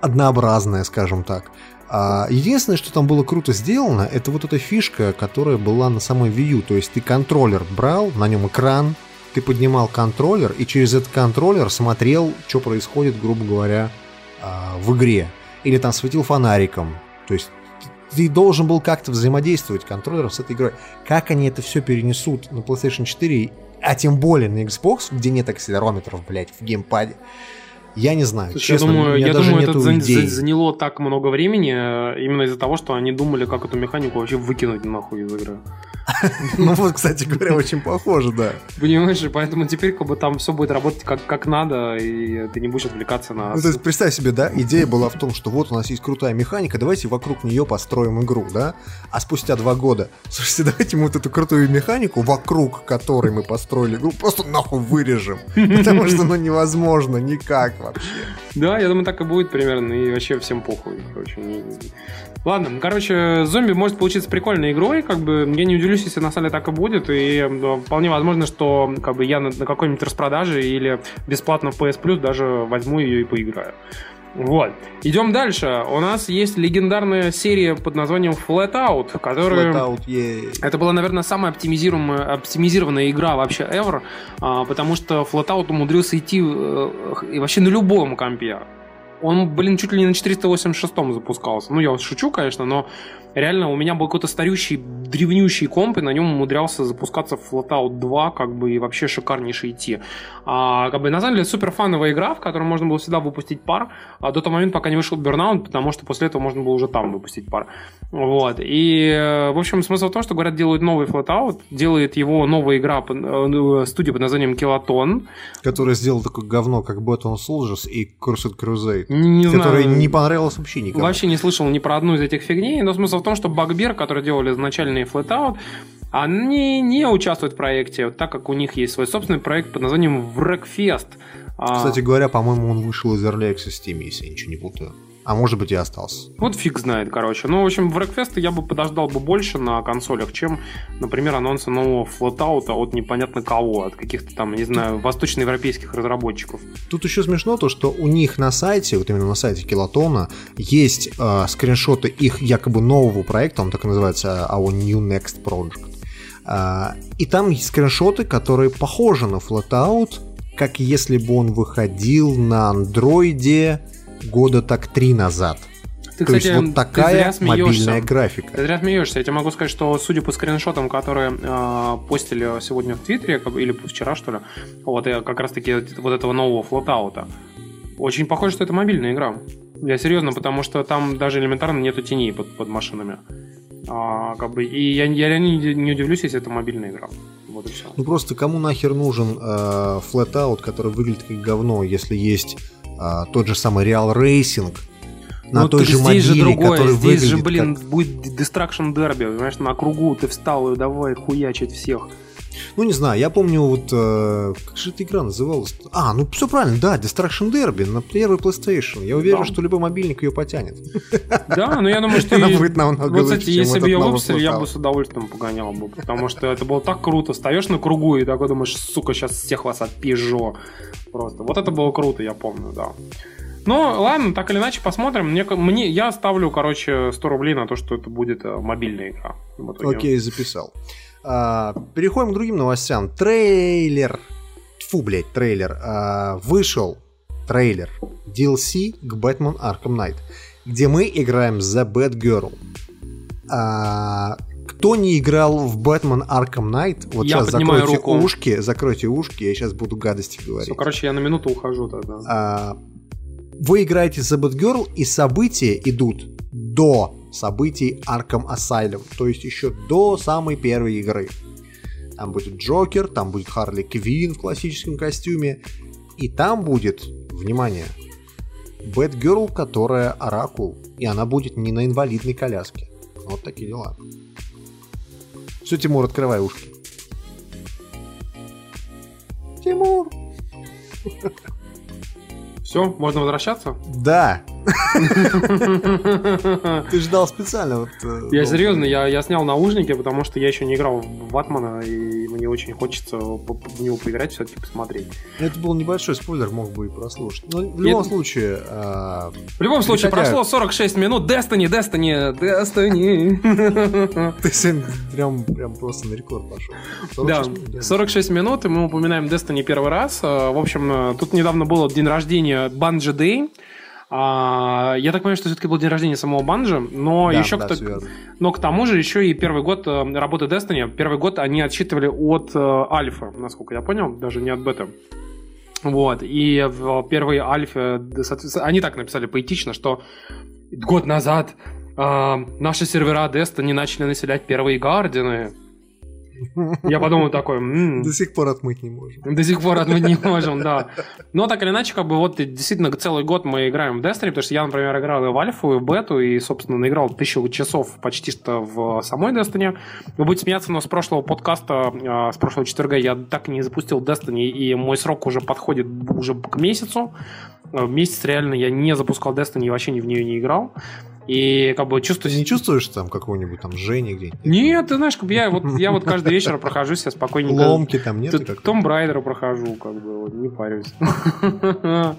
однообразная, скажем так. А единственное, что там было круто сделано, это вот эта фишка, которая была на самой Wii U. То есть ты контроллер брал, на нем экран, ты поднимал контроллер и через этот контроллер смотрел, что происходит, грубо говоря, а, в игре. Или там светил фонариком. То есть ты должен был как-то взаимодействовать контроллером с этой игрой. Как они это все перенесут на PlayStation 4, а тем более на Xbox, где нет акселерометров, блядь, в геймпаде, я не знаю. Слушай, Честно, я думаю, я даже думаю это идей. за- заняло так много времени э, именно из-за того, что они думали, как эту механику вообще выкинуть нахуй из игры. Ну вот, кстати говоря, очень похоже, да. Понимаешь, поэтому теперь как бы там все будет работать как, как надо, и ты не будешь отвлекаться на... Ну, то есть, представь себе, да, идея была в том, что вот у нас есть крутая механика, давайте вокруг нее построим игру, да? А спустя два года, слушайте, давайте мы вот эту крутую механику, вокруг которой мы построили игру, просто нахуй вырежем. Потому что, ну, невозможно никак вообще. Да, я думаю, так и будет примерно, и вообще всем похуй. Короче, не... Ладно, короче, зомби может получиться прикольной игрой, как бы я не удивлюсь, если на самом деле так и будет, и ну, вполне возможно, что как бы я на, на какой-нибудь распродаже или бесплатно в PS Plus даже возьму ее и поиграю. Вот. Идем дальше. У нас есть легендарная серия под названием Flatout, которая... Flatout, yeah. Это была, наверное, самая оптимизируемая, оптимизированная игра вообще ever, а, потому что Flatout умудрился идти э, вообще на любом компе. Он, блин, чуть ли не на 486 запускался. Ну, я вот шучу, конечно, но реально у меня был какой-то старющий, древнющий комп, и на нем умудрялся запускаться Flatout 2, как бы, и вообще шикарнейше идти. А, как бы, на самом деле, супер фановая игра, в которой можно было всегда выпустить пар, а до того момента, пока не вышел Burnout, потому что после этого можно было уже там выпустить пар. Вот. И, в общем, смысл в том, что, говорят, делают новый Flatout, делает его новая игра, э, студия под названием Kiloton. Которая сделала такое говно, как Baton Soldiers и Cursed Crusade. Не который знаю. не понравилось вообще никому. Вообще не слышал ни про одну из этих фигней, но смысл в том, что Bugbear, которые делали изначальный Flatout, они не участвуют в проекте, так как у них есть свой собственный проект под названием Wreckfest. А, Кстати говоря, по-моему, он вышел из Early Access Steam, если я ничего не путаю. А может быть и остался. Вот фиг знает, короче. Ну, в общем, в Wreckfest я бы подождал бы больше на консолях, чем, например, анонса нового Flatout от непонятно кого, от каких-то там, не знаю, восточноевропейских разработчиков. Тут еще смешно то, что у них на сайте, вот именно на сайте Килотона, есть э, скриншоты их якобы нового проекта, он так и называется Our New Next Project. Э, и там есть скриншоты, которые похожи на Flatout, как если бы он выходил на андроиде года так три назад. Ты, То кстати, есть вот такая мобильная графика. Ты зря смеешься. Я тебе могу сказать, что судя по скриншотам, которые э, постили сегодня в Твиттере, или вчера, что ли, вот, и как раз-таки вот этого нового флотаута, очень похоже, что это мобильная игра. Я серьезно, потому что там даже элементарно нету теней под, под машинами. А, как бы, и я, я реально не, не удивлюсь, если это мобильная игра. Вот и все. Ну просто кому нахер нужен э, Flatout, который выглядит как говно, если есть э, тот же самый Real Racing на Ну, той же мобиле, же другое, который здесь выглядит же, блин, как... будет Destruction Derby, понимаешь, на кругу ты встал и давай хуячить всех. Ну не знаю, я помню вот... э, как же эта игра называлась? А, ну все правильно, да, Destruction Derby на первый PlayStation. Я уверен, Да. что любой мобильник ее потянет. Да, но я думаю, что... Она будет намного Вот, кстати, если бы ее выпустили, я бы с удовольствием погонял бы, потому что это было так круто. Встаешь на кругу и такой думаешь, сука, сейчас всех вас отпижу. Просто. Вот это было круто, я помню, да. Ну, ладно, так или иначе, посмотрим. Мне, мне, я ставлю, короче, 100 рублей на то, что это будет э, мобильная игра. Окей, записал. А, переходим к другим новостям. Трейлер. Фу, блядь, трейлер. А, вышел трейлер DLC к Batman Arkham Knight, где мы играем за Batgirl. А, кто не играл в Batman Arkham Knight, вот Я сейчас закройте руку. ушки, закройте ушки, я сейчас буду гадости говорить. Всё, короче, я на минуту ухожу тогда. А, вы играете за Batgirl, и события идут до событий Arkham Asylum, то есть еще до самой первой игры. Там будет Джокер, там будет Харли Квин в классическом костюме, и там будет, внимание, Бэтгерл, которая Оракул, и она будет не на инвалидной коляске. Вот такие дела. Все, Тимур, открывай ушки. Тимур! Все, можно возвращаться? Да. Ты ждал специально. Вот, э, Я серьезно, я, я снял наушники, потому что я еще не играл в Батмана, и мне очень хочется в него поиграть, все-таки посмотреть. Это был небольшой спойлер, мог бы и прослушать. Но в любом случае, а, В любом случае, прошло 46 минут. Destiny, Destiny, Destiny. ты сегодня прям, прям просто на рекорд пошел. 46 Да, минут, да. 46 минут, и мы упоминаем Destiny первый раз. Э, В общем, э, тут недавно был день рождения Bungie Day. А, Я так понимаю, что все-таки был день рождения самого Банжи, но Да, еще да, кто- но к тому же еще и первый год э, работы Destiny, первый год они отсчитывали от э, альфа, насколько я понял, даже не от бета. Вот, и в первой альфе, соответственно, они так написали поэтично, что год назад э, наши сервера Destiny начали населять первые гардины. Я подумал такой, м-м, До сих пор отмыть не можем. до сих пор отмыть не можем, да. Но так или иначе, как бы вот действительно целый год мы играем в Destiny, потому что я, например, играл и в альфу, и в бету, и, собственно, наиграл тысячу часов почти что в самой Destiny. Вы будете смеяться, но с прошлого подкаста, э, с прошлого четверга я так и не запустил Destiny, и мой срок уже подходит уже к месяцу. Э, Месяц реально я не запускал Destiny и вообще ни в нее не играл. И как бы чувствую... Ты не чувствуешь там какого-нибудь там Жени где-нибудь? Нет, ты знаешь, как бы я вот, я вот каждый вечер прохожу себе спокойненько. Ломки там нет? Тут Том Брайдера прохожу, как бы, вот, не парюсь.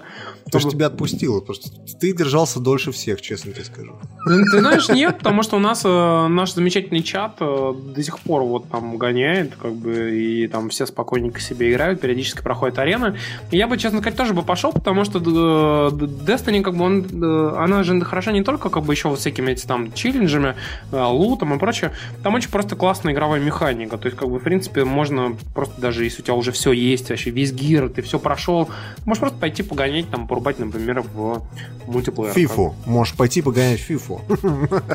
То, что тебя отпустило. Просто ты держался дольше всех, честно тебе скажу. Ты, ты знаешь, нет, потому что у нас э, наш замечательный чат э, до сих пор вот там гоняет, как бы, и там все спокойненько себе играют, периодически проходят арены. Я бы, честно сказать, тоже бы пошел, потому что э, Destiny, как бы, он, она же хороша не только, как бы, еще вот всякими эти там челленджами, э, лутом и прочее. Там очень просто классная игровая механика. То есть, как бы, в принципе, можно просто даже, если у тебя уже все есть, вообще весь гир, ты все прошел, можешь просто пойти погонять, там, порубать, например, в мультиплеер. Фифу. Можешь пойти погонять Фифу.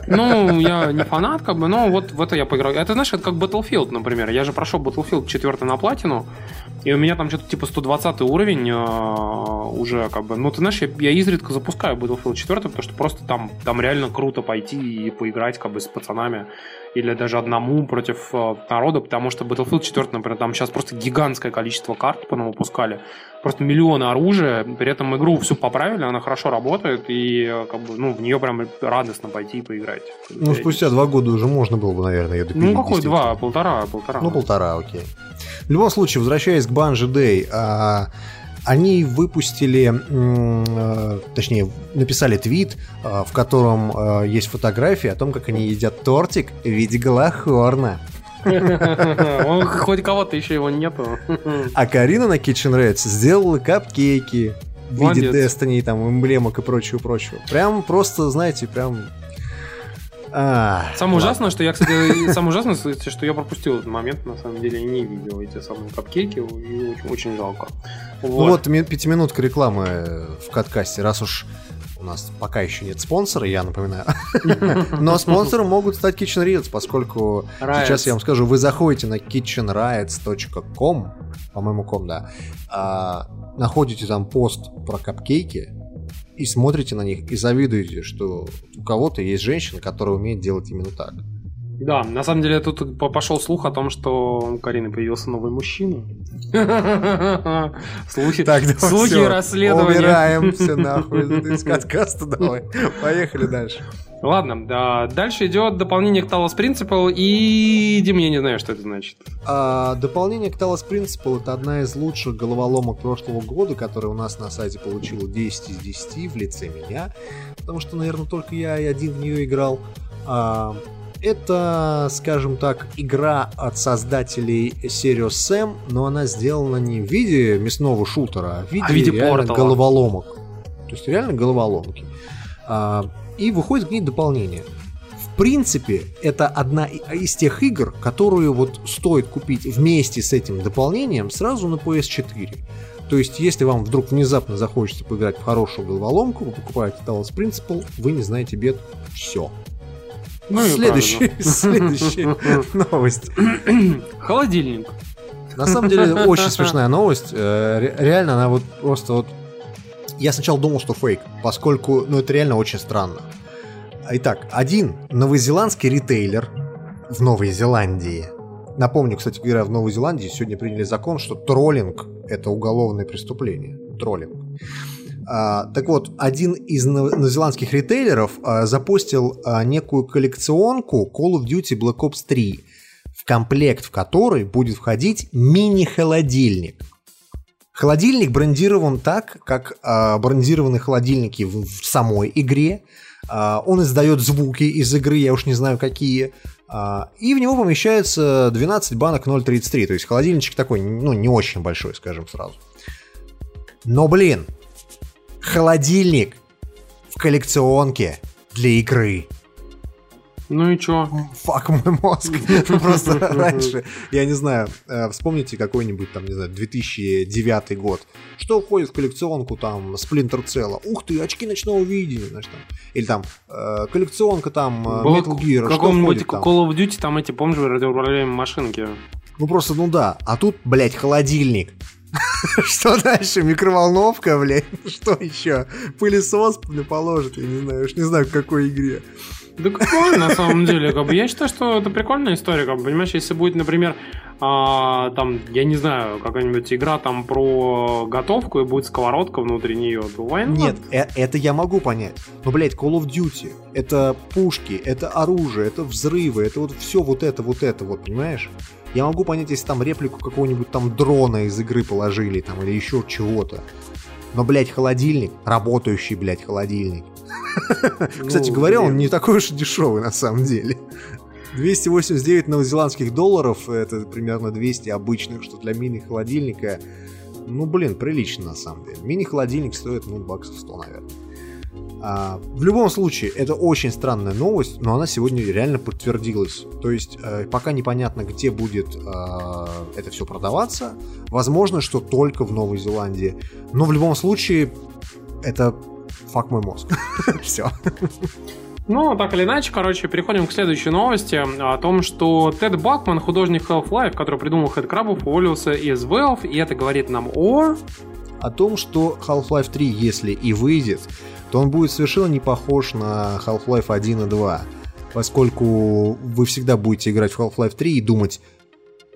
Ну, я не фанат, как бы, но вот в это я поиграл. Это, знаешь, это как Battlefield, например. Я же прошел Battlefield 4 на платину, и у меня там что-то типа 120 уровень э, уже, как бы. Ну, ты знаешь, я, я изредка запускаю Battlefield 4, потому что просто там, там реально круто пойти и поиграть как бы с пацанами. Или даже одному против э, народа, потому что Battlefield 4, например, там сейчас просто гигантское количество карт по выпускали. Просто миллионы оружия, при этом игру всю поправили, она хорошо работает, и э, как бы, ну, в нее прям радостно пойти и поиграть. Ну, спустя два года уже можно было бы, наверное, ее допилить. Ну, какой два? Полтора, полтора. Ну, полтора, окей. В любом случае, возвращаясь к Bungie Day, а, они выпустили, э, точнее, написали твит, а, в котором а, есть фотографии о том, как они едят тортик в виде Галахорна. Он Хоть кого-то еще его нету. А Карина на Kitchen Reds сделала капкейки в виде. Destiny, там, эмблемок и прочего-прочего. Прям просто, знаете, прям... А, Самое ладно. ужасное, что я, кстати, самое ужасное, что я пропустил этот момент, на самом деле, и не видел эти самые капкейки, и очень, очень жалко. Ну вот, ми- пятиминутка рекламы в каткасте, раз уж у нас пока еще нет спонсора, я напоминаю. Но спонсором могут стать Kitchen Riots, поскольку Riots. сейчас я вам скажу, вы заходите на kitchenriots.com, по-моему, ком, да, а, находите там пост про капкейки и смотрите на них и завидуете, что у кого-то есть женщина, которая умеет делать именно так. Да, на самом деле тут по- пошел слух о том, что у Карины появился новый мужчина. Слухи, Так, давай, слухи всё, и расследования. Убираем все нахуй из подкаста, давай. Поехали дальше. Ладно, да, дальше идет дополнение к Talos Principle, и Дим, я не знаю, что это значит. А, дополнение к Talos Principle это одна из лучших головоломок прошлого года, которая у нас на сайте получила 10 из 10 в лице меня, потому что, наверное, только я и один в нее играл. А, это, скажем так, игра от создателей Serious Sam, но она сделана не в виде мясного шутера, а в виде, А в виде реально портала. головоломок. То есть реально головоломки. А, и выходит к ней дополнение. В принципе, это одна и- из тех игр, которую вот стоит купить вместе с этим дополнением сразу на PS4. То есть, если вам вдруг внезапно захочется поиграть в хорошую головоломку, вы покупаете Talos Principle, вы не знаете бед, все. Ну следующая, следующая новость. Холодильник. На самом деле, очень смешная новость. Э, ре- Реально, она вот просто вот... Я сначала думал, что фейк, поскольку, ну, это реально очень странно. Итак, один новозеландский ритейлер в Новой Зеландии. Напомню, кстати говоря, в Новой Зеландии сегодня приняли закон, что троллинг – это уголовное преступление. Троллинг. А, так вот, один из нов- новозеландских ритейлеров а, запустил а, некую коллекционку Call of Duty Black Ops 3, в комплект в который будет входить мини-холодильник. Холодильник брендирован так, как брендированы холодильники в, самой игре. Он издает звуки из игры, я уж не знаю какие. И в него помещается 12 банок 0.33. То есть холодильничек такой, ну, не очень большой, скажем сразу. Но, блин, холодильник в коллекционке для игры. Ну и чё? Фак мой мозг. Просто раньше, я не знаю, э, вспомните какой-нибудь там, не знаю, 2009 год. Что входит в коллекционку там Splinter Cell? Ух ты, очки ночного видения, знаешь, там. Или там э, коллекционка там э, Metal Gear. Каком-нибудь? Call of Duty там эти, помнишь, радиоуправляемые машинки? Ну просто, ну да. А тут, блядь, холодильник. Что дальше? Микроволновка, блядь? Что еще? Пылесос положит, я не знаю. Уж не знаю, в какой игре. Да какой, на самом деле, как бы, я считаю, что это прикольная история, как бы, понимаешь, если будет, например, а, там, я не знаю, какая-нибудь игра там про готовку и будет сковородка внутри нее, то why not? Нет, э- это я могу понять. Но, блядь, Call of Duty, это пушки, это оружие, это взрывы, это вот все вот это, вот это, вот, понимаешь? Я могу понять, если там реплику какого-нибудь там дрона из игры положили, там, или еще чего-то. Но, блядь, холодильник, работающий, блядь, холодильник. Кстати Ну, говоря, он не такой уж и дешевый на самом деле. 289 новозеландских долларов, это примерно 200 обычных, что для мини-холодильника, ну, блин, прилично на самом деле. Мини-холодильник стоит, ну, баксов 100, наверное. А, в любом случае, это очень странная новость, но она сегодня реально подтвердилась. То есть, э, пока непонятно, где будет э, это все продаваться. Возможно, что только в Новой Зеландии. Но в любом случае, это фак мой мозг. Все. Ну, так или иначе, короче, переходим к следующей новости о том, что Тед Бакман, художник Half-Life, который придумал Headcrab, уволился из Valve, и это говорит нам о... О том, что Half-Life 3, если и выйдет, то он будет совершенно не похож на Half-Life 1 и 2. Поскольку вы всегда будете играть в Half-Life 3 и думать,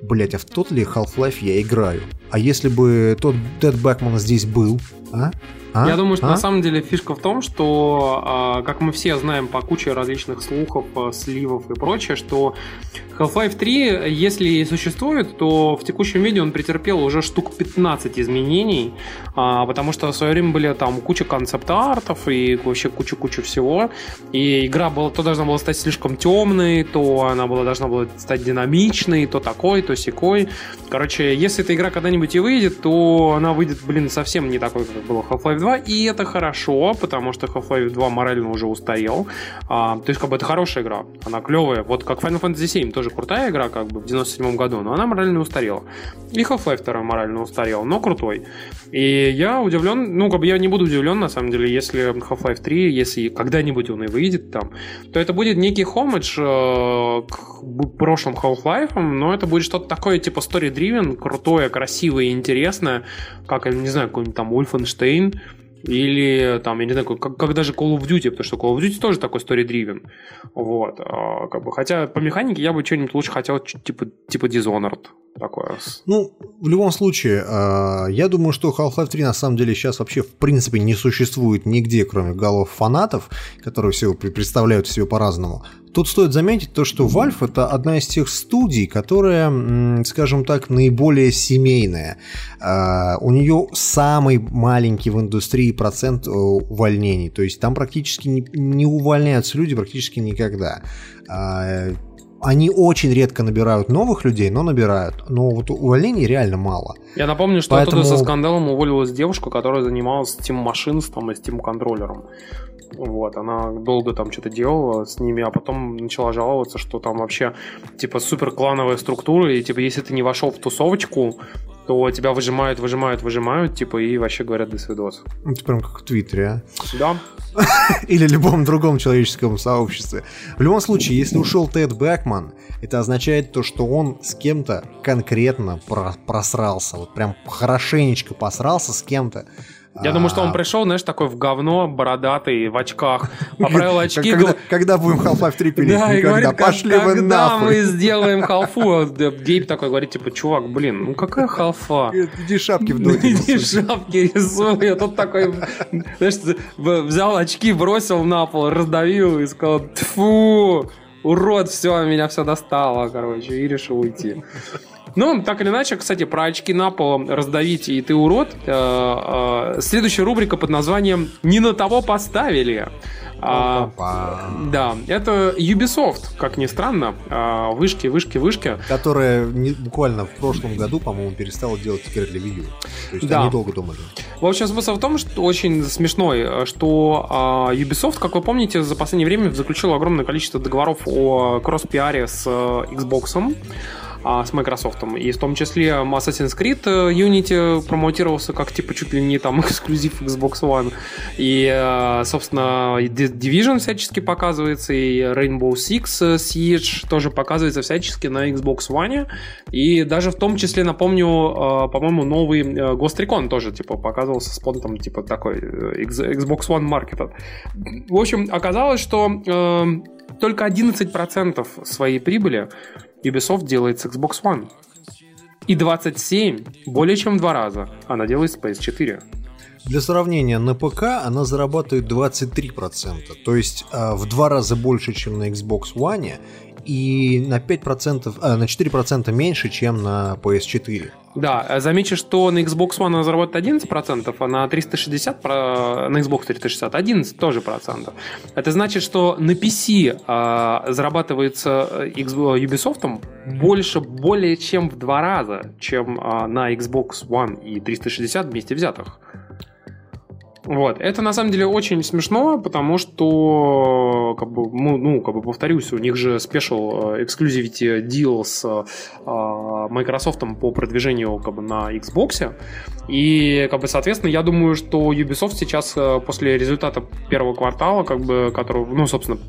блять, а в тот ли Half-Life я играю? А если бы тот Дед Бэкман здесь был, а? А? Я думаю, что А? на самом деле фишка в том, что, а, как мы все знаем по куче различных слухов, а, сливов и прочее, что Half-Life 3, если и существует, то в текущем виде он претерпел уже штук 15 изменений, а, потому что в свое время были там куча концепт-артов и вообще куча-куча всего, и игра была, то должна была стать слишком темной, то она была, должна была стать динамичной, то такой, то секой. Короче, если эта игра когда-нибудь и выйдет, то она выйдет, блин, совсем не такой, как было Half-Life 2, и это хорошо, потому что Half-Life 2 морально уже устарел. А, то есть, как бы, это хорошая игра, она клевая. Вот как Final Fantasy 7 тоже крутая игра, как бы, в 97 году, но она морально устарела. И Half-Life 2 морально устарел, но крутой. И я удивлен, ну, как бы, я не буду удивлен, на самом деле, если Half-Life 3, если когда-нибудь он и выйдет там, то это будет некий хомидж э, к прошлым Half-Life, но это будет что-то такое, типа story-driven, крутое, красивое и интересное, как, не знаю, какой-нибудь там Wolfenstein, или там, я не знаю, как, как даже Call of Duty, потому что Call of Duty тоже такой story-driven. Вот. а, как бы, хотя по механике я бы что-нибудь лучше хотел, типа, типа Dishonored. Такое. Ну, в любом случае, э, я думаю, что Half-Life 3 на самом деле сейчас вообще в принципе не существует нигде, кроме голов фанатов, которые все пре- представляют себе по-разному. Тут стоит заметить то, что Valve это одна из тех студий, которая, скажем так, наиболее семейная. Э, У нее самый маленький в индустрии процент э, увольнений. То есть там практически не, не увольняются люди практически никогда. Они очень редко набирают новых людей, но набирают. Но вот увольнений реально мало. Я напомню, что Поэтому- оттуда со скандалом уволилась девушка, которая занималась Steam Machines и Steam контроллером. Вот, она долго там что-то делала с ними, а потом начала жаловаться, что там вообще типа супер клановая структура, и типа если ты не вошел в тусовочку, то тебя выжимают, выжимают, выжимают, типа, и вообще говорят до свидос. Ну, Это прям как в Твиттере, а? Да. Или любом другом человеческом сообществе. В любом случае, если ушел Тед Бэкман, это означает то, что он с кем-то конкретно про- просрался. Вот прям хорошенечко посрался с кем-то. Я думаю, что он А, пришел, знаешь, такой в говно, бородатый, в очках, поправил очки, Когда, будем Half-Life 3 пилить? Да, и говорит, Пошли вы когда нахуй. мы сделаем халфу, Гейб такой говорит, типа, чувак, блин, ну какая халфа? Иди шапки в доте. Иди шапки рисуй. Я тут такой, знаешь, взял очки, бросил на пол, раздавил и сказал, тфу, урод, все, меня все достало, короче, и решил уйти. Ну, так или иначе, кстати, про очки на пол раздавить и ты урод. э, э, Следующая рубрика под названием «Не на того поставили». А. Да, это Ubisoft, как ни странно. А, Вышки, вышки, вышки. Которая не- буквально в прошлом году, по-моему, перестала делать игры для видео. То есть Да. они долго думали. В общем, смысл в том, что очень смешной, что а, Ubisoft, как вы помните, за последнее время заключил огромное количество договоров о кросс-пиаре с э, Xbox. А, с Microsoft. И в том числе Assassin's Creed Unity промотировался как типа чуть ли не там эксклюзив Xbox One. И, собственно, Division всячески показывается, и Rainbow Six Siege тоже показывается всячески на Xbox One. И даже в том числе, напомню, по-моему, новый Ghost Recon тоже типа показывался с понтом типа такой Xbox One Market. В общем, оказалось, что э, только 11% своей прибыли Ubisoft делает с Xbox One. И 27 более чем в два раза она делает с PS4. Для сравнения, на ПК она зарабатывает 23%, то есть э, в два раза больше, чем на Xbox One, и на 5%, э, на 4% меньше, чем на PS4. Да, э, замечу, что на Xbox One она заработает 11%, а на 360, на Xbox 360 11 тоже процентов. Это значит, что на PC а, зарабатывается э, Ubisoft больше, более чем в два раза, чем а, на Xbox One и 360 вместе взятых. Вот. Это на самом деле очень смешно, потому что, как бы, ну, ну, как бы повторюсь, у них же special э, exclusivity deal с э, Microsoft по продвижению как бы, на Xbox. И, как бы, соответственно, я думаю, что Ubisoft сейчас э, после результата первого квартала, как бы, который, ну, собственно,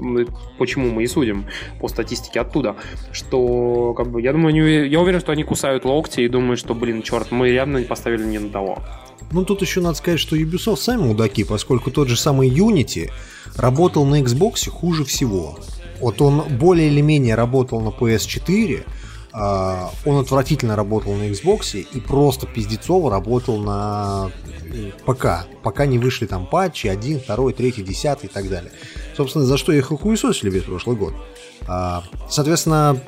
почему мы и судим по статистике оттуда, что, как бы, я думаю, я уверен, что они кусают локти и думают, что, блин, черт, мы явно поставили не на того. Ну, тут еще надо сказать, что Ubisoft сами мудаки, поскольку тот же самый Unity работал на Xbox хуже всего. Вот он более или менее работал на PS4, а, он отвратительно работал на Xbox и просто пиздецово работал на э, ПК, пока не вышли там патчи 1, 2, 3, 10 и так далее. Собственно, за что их и хуесосили весь прошлый год. А, соответственно,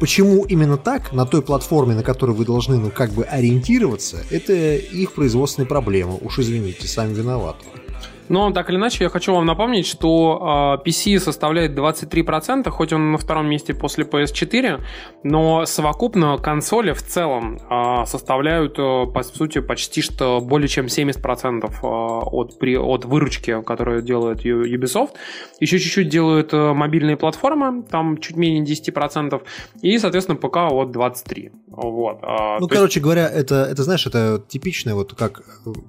Почему именно так, на той платформе, на которой вы должны, ну, как бы ориентироваться, это их производственные проблемы. Уж извините, сами виноваты. Но так или иначе, я хочу вам напомнить, что э, PC составляет 23%, хоть он на втором месте после PS4, но совокупно консоли в целом э, составляют, э, по сути, почти что более чем 70% э, от, при, от выручки, которую делает Ubisoft. Еще чуть-чуть делают э, мобильные платформы, там чуть менее 10%, и, соответственно, ПК от 23%. Вот, э, ну, короче есть... говоря, это, это, знаешь, это типичный вот как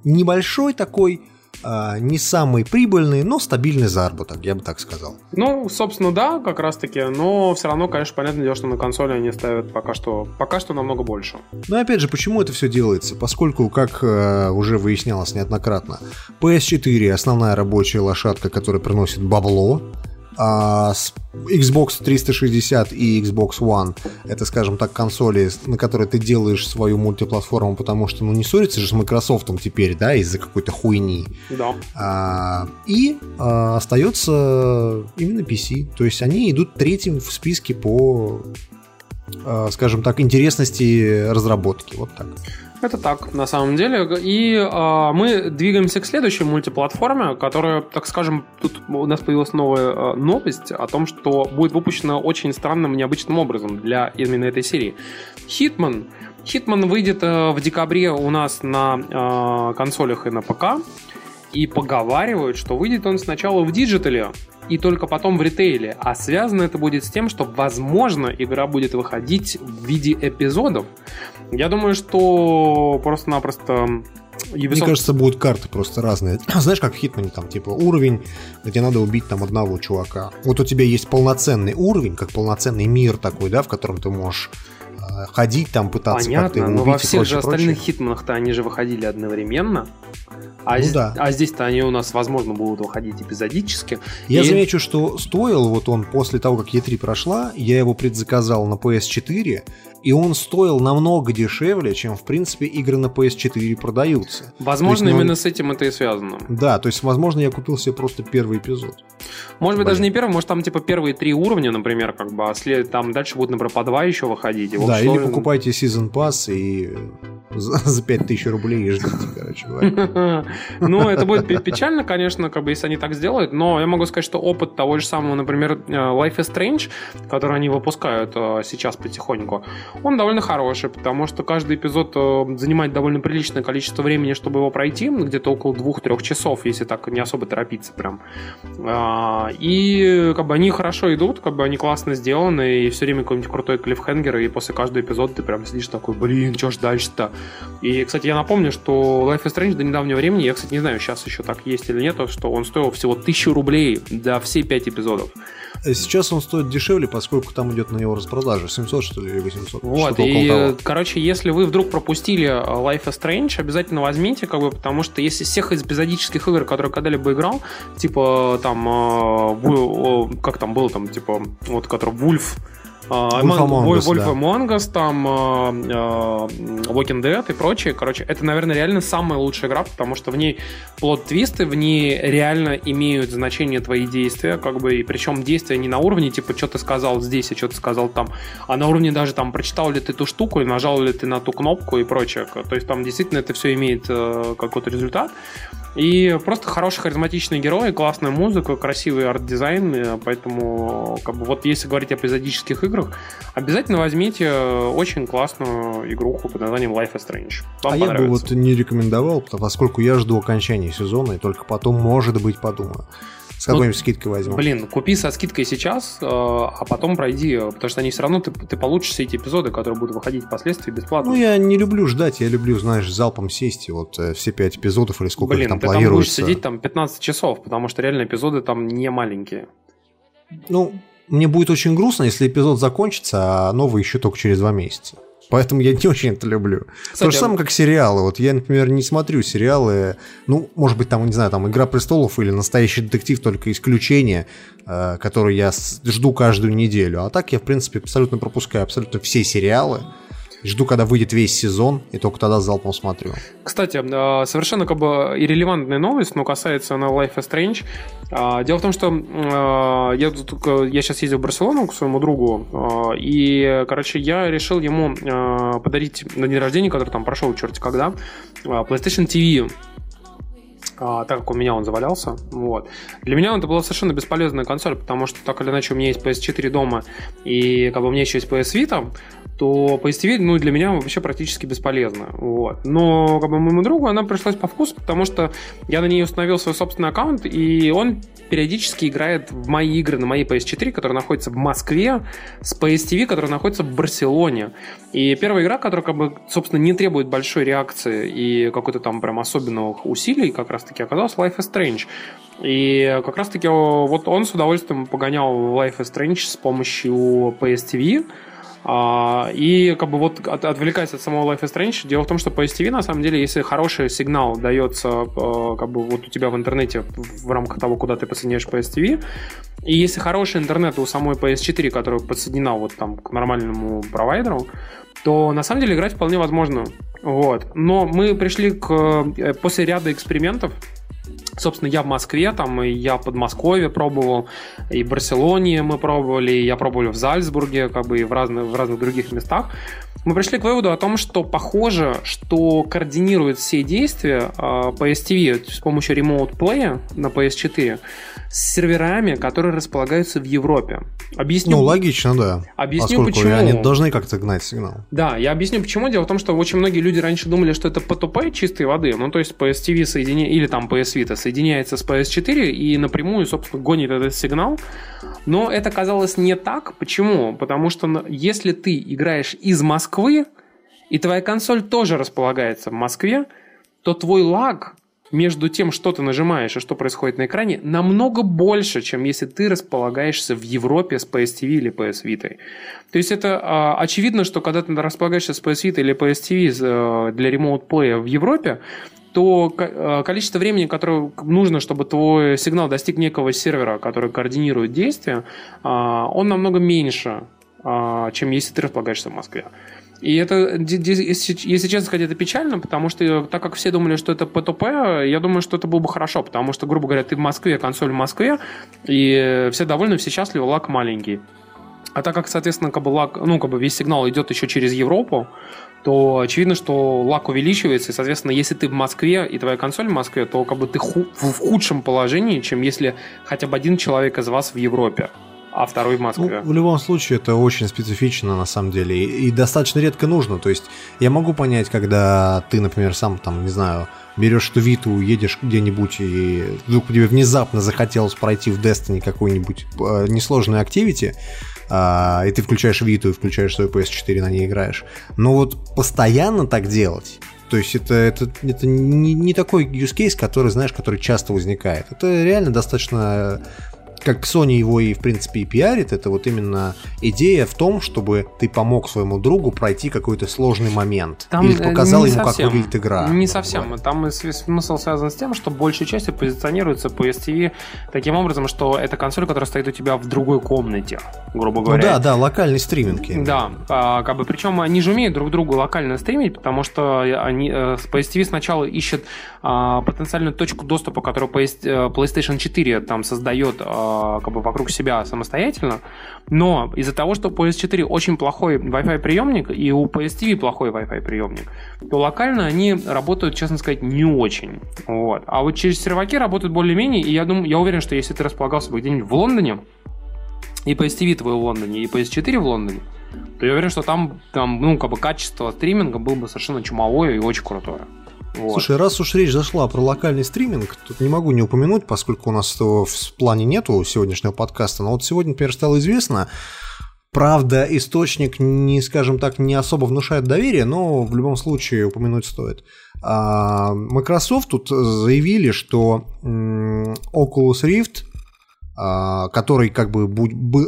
небольшой такой а, не самый прибыльный, но стабильный заработок, я бы так сказал. Ну, собственно, да, как раз таки, но все равно, конечно, понятное дело, что на консоли они ставят пока что, пока что намного больше. Но опять же, почему это все делается? Поскольку, как э, уже выяснялось неоднократно, PS4 основная рабочая лошадка, которая приносит бабло, а Xbox 360 и Xbox One это, скажем так, консоли, на которые ты делаешь свою мультиплатформу, потому что ну не ссориться же с Microsoft теперь, да, из-за какой-то хуйни. Да. А, и а, остается именно PC. То есть они идут третьим в списке по, а, скажем так, интересности разработки. Вот так. Это так, на самом деле. И э, мы двигаемся к следующей мультиплатформе, которая, так скажем, тут у нас появилась новая э, новость о том, что будет выпущена очень странным, необычным образом для именно этой серии. Hitman. Hitman выйдет э, в декабре у нас на э, консолях и на ПК. И поговаривают, что выйдет он сначала в digital е, и только потом в ритейле. А связано это будет с тем, что, возможно, игра будет выходить в виде эпизодов. Я думаю, что просто-напросто Ubisoft... Мне кажется, будут карты просто разные. Знаешь, как в Хитмане, там, типа, уровень, где надо убить там одного чувака. Вот у тебя есть полноценный уровень, как полноценный мир такой, да, в котором ты можешь ходить там, пытаться как-то его убить. но во всех же остальных хитманах-то они же выходили одновременно. А, ну, да. а здесь-то они у нас, возможно, будут выходить эпизодически. Я и... замечу, что стоил вот он после того, как E3 прошла, я его предзаказал на PS4, и он стоил намного дешевле, чем, в принципе, игры на PS4 продаются. Возможно, есть, ну, именно с этим это и связано. Да, то есть, возможно, я купил себе просто первый эпизод. Может быть, Блин. даже не первый, может, там, типа, первые три уровня, например, как бы, а след, там дальше будут, например, по два еще выходить. да, или покупайте Season Pass и за, за 5000 рублей и ждите, короче говоря. Ну, это будет печально, конечно, как бы, если они так сделают, но я могу сказать, что опыт того же самого, например, э, Life is Strange, который они выпускают э, сейчас потихоньку, он довольно хороший, потому что каждый эпизод э, занимает довольно приличное количество времени, чтобы его пройти, где-то около двух-трех часов, если так не особо торопиться прям. А, и как бы они хорошо идут, как бы они классно сделаны, и все время какой-нибудь крутой клиффхенгер, и после каждого эпизода ты прям сидишь такой, блин, что ж дальше-то? И, кстати, я напомню, что Life is Strange до недавнего времени, я, кстати, не знаю, сейчас еще так есть или нет, что он стоил всего 1000 рублей за все 5 эпизодов. Сейчас он стоит дешевле, поскольку там идет на него распродажа. 700, что ли, или 800. Вот, и, короче, если вы вдруг пропустили Life is Strange, обязательно возьмите, как бы, потому что если всех из эпизодических игр, которые когда-либо играл, типа, там, э, как там было, там, типа, вот, который Wolf, Wolf Among Us, там Walking Dead и прочее. Короче, это, наверное, реально самая лучшая игра, потому что в ней plot twist ы, в ней реально имеют значение твои действия, как бы, и причем действия не на уровне, типа, что ты сказал здесь, а что ты сказал там, а на уровне даже там, прочитал ли ты ту штуку, и нажал ли ты на ту кнопку и прочее. То есть там действительно это все имеет э, какой-то результат. И просто хороший харизматичный герой, классная музыка, красивый арт-дизайн, поэтому как бы вот если говорить о эпизодических играх, обязательно возьмите очень классную игруху под названием Life is Strange. Вам а я бы вот не рекомендовал, поскольку я жду окончания сезона и только потом, может быть, подумаю. С какой-нибудь ну, скидкой возьму. Блин, купи со скидкой сейчас, э, а потом пройди, потому что они все равно, ты, ты получишь все эти эпизоды, которые будут выходить впоследствии бесплатно. Ну, я не люблю ждать, я люблю, знаешь, залпом сесть, и вот э, все пять эпизодов или сколько Блин, их там ты планируется. будешь сидеть там 15 часов, потому что реально эпизоды там не маленькие. Ну, мне будет очень грустно, если эпизод закончится, а новый еще только через два месяца. Поэтому я не очень это люблю. Кстати, То же самое, как сериалы. Вот я, например, не смотрю сериалы, ну, может быть, там, не знаю, там «Игра престолов» или «Настоящий детектив» только исключение, э, который я жду каждую неделю. А так я, в принципе, абсолютно пропускаю абсолютно все сериалы. Жду, когда выйдет весь сезон, и только тогда залпом смотрю. Кстати, э, совершенно как бы иррелевантная новость, но касается она Life is Strange. Э, дело в том, что э, я, я сейчас ездил в Барселону к своему другу, и, короче, я решил ему подарить на день рождения, который там прошел черти когда, PlayStation TV так как у меня он завалялся. Вот. Для меня это была совершенно бесполезная консоль, потому что так или иначе у меня есть PS4 дома, и как бы у меня еще есть PS Vita, то PSTV, ну, для меня вообще практически бесполезно. Вот. Но как бы моему другу она пришлась по вкусу, потому что я на ней установил свой собственный аккаунт, и он периодически играет в мои игры на моей PS4, которая находится в Москве, с PSTV, которая находится в Барселоне. И первая игра, которая, как бы, собственно, не требует большой реакции и какой-то там прям особенных усилий, как раз-таки оказалась Life is Strange. И как раз-таки вот он с удовольствием погонял Life is Strange с помощью PSTV, а, и как бы вот от, отвлекаясь от самого Life is Strange, дело в том, что по STV, на самом деле, если хороший сигнал дается э, как бы вот у тебя в интернете в рамках того, куда ты подсоединяешь по STV, и если хороший интернет у самой PS4, которая подсоединена вот там к нормальному провайдеру, то на самом деле играть вполне возможно. Вот. Но мы пришли к э, после ряда экспериментов, Собственно, я в Москве, там, и я в Подмосковье пробовал, и в Барселоне мы пробовали, и я пробовал в Зальцбурге, как бы, и в разных, в разных других местах. Мы пришли к выводу о том, что похоже, что координирует все действия э, по STV с помощью Remote Play на PS4 с серверами, которые располагаются в Европе. Объясню. Ну, логично, да. Объясню, Поскольку почему. они должны как-то гнать сигнал. Да, я объясню, почему. Дело в том, что очень многие люди раньше думали, что это P2P чистой воды. Ну, то есть PS TV соединяется, или там PS Vita соединяется с PS4 и напрямую, собственно, гонит этот сигнал. Но это казалось не так. Почему? Потому что если ты играешь из Москвы, и твоя консоль тоже располагается в Москве, то твой лаг между тем, что ты нажимаешь и что происходит на экране, намного больше, чем если ты располагаешься в Европе с PS TV или PS Vita. То есть это а, очевидно, что когда ты располагаешься с PS Vita или PS TV э, для Remote Play в Европе, то э, количество времени, которое нужно, чтобы твой сигнал достиг некого сервера, который координирует действия, а, он намного меньше, а, чем если ты располагаешься в Москве. И это, если честно сказать, это печально, потому что так как все думали, что это P2P, я думаю, что это было бы хорошо, потому что, грубо говоря, ты в Москве, консоль в Москве, и все довольны, все счастливы, лак маленький. А так как, соответственно, как бы, лак, ну, как бы весь сигнал идет еще через Европу, то очевидно, что лак увеличивается, и, соответственно, если ты в Москве и твоя консоль в Москве, то как бы ты ху- в худшем положении, чем если хотя бы один человек из вас в Европе а второй в Москве. Ну, в любом случае, это очень специфично, на самом деле, и, и достаточно редко нужно. То есть, я могу понять, когда ты, например, сам, там, не знаю, берешь эту Виту, едешь где-нибудь, и вдруг тебе внезапно захотелось пройти в Destiny какую-нибудь э, несложную активити, э, и ты включаешь Виту и включаешь свой PS4, на ней играешь. Но вот постоянно так делать, то есть это, это, это не, не такой use case, который, знаешь, который часто возникает. Это реально достаточно как Sony его и, в принципе, и пиарит, это вот именно идея в том, чтобы ты помог своему другу пройти какой-то сложный момент. Там или показал ему, совсем, как выглядит игра. Не совсем. Вот. Там смысл связан с тем, что большей частью позиционируется PSTV таким образом, что это консоль, которая стоит у тебя в другой комнате, грубо ну говоря. Ну да, да, локальный стриминг. Да, а, как бы, причем они же умеют друг другу локально стримить, потому что они, э, PSTV сначала ищет а, потенциальную точку доступа, которую э, PlayStation 4 там создает а, как бы вокруг себя самостоятельно, но из-за того, что у PS4 очень плохой Wi-Fi приемник и у PS TV плохой Wi-Fi приемник, то локально они работают, честно сказать, не очень. Вот. А вот через серваки работают более-менее, и я думаю, я уверен, что если ты располагался бы где-нибудь в Лондоне, и PS TV твой в Лондоне, и PS4 в Лондоне, то я уверен, что там, там ну, как бы качество стриминга было бы совершенно чумовое и очень крутое. Вот. Слушай, раз уж речь зашла про локальный стриминг, тут не могу не упомянуть, поскольку у нас этого в плане нету сегодняшнего подкаста, но вот сегодня, например, стало известно, Правда, источник, не, скажем так, не особо внушает доверие, но в любом случае упомянуть стоит. А, Microsoft тут заявили, что Oculus Rift, а, который как бы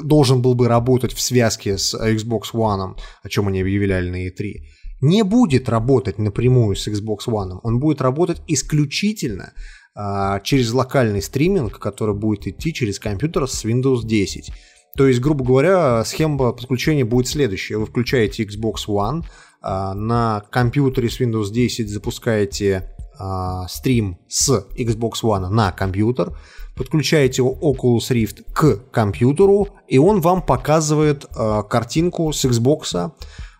должен был бы работать в связке с Xbox One, о чем они объявляли на E3, не будет работать напрямую с Xbox One, он будет работать исключительно а, через локальный стриминг, который будет идти через компьютер с Windows 10. То есть, грубо говоря, схема подключения будет следующая. Вы включаете Xbox One, а, на компьютере с Windows 10 запускаете а, стрим с Xbox One на компьютер, подключаете Oculus Rift к компьютеру, и он вам показывает а, картинку с Xbox,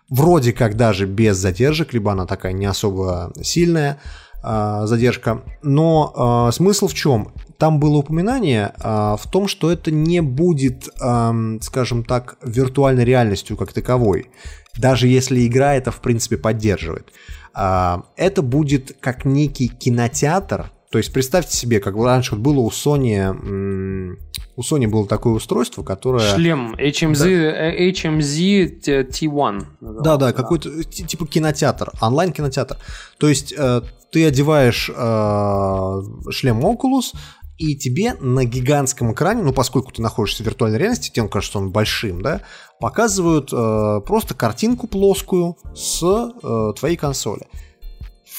вроде как даже без задержек, либо она такая не особо сильная э, задержка. Но э, смысл в чем? Там было упоминание э, в том, что это не будет, э, скажем так, виртуальной реальностью как таковой, даже если игра это в принципе поддерживает. Э, это будет как некий кинотеатр, то есть представьте себе, как раньше было у Sony, у Sony было такое устройство, которое... Шлем HMZ, да. HMZ T1. Да, да, какой-то типа кинотеатр, онлайн-кинотеатр. То есть э, ты одеваешь э, шлем Oculus, и тебе на гигантском экране, ну поскольку ты находишься в виртуальной реальности, тебе кажется он большим, да, показывают э, просто картинку плоскую с э, твоей консоли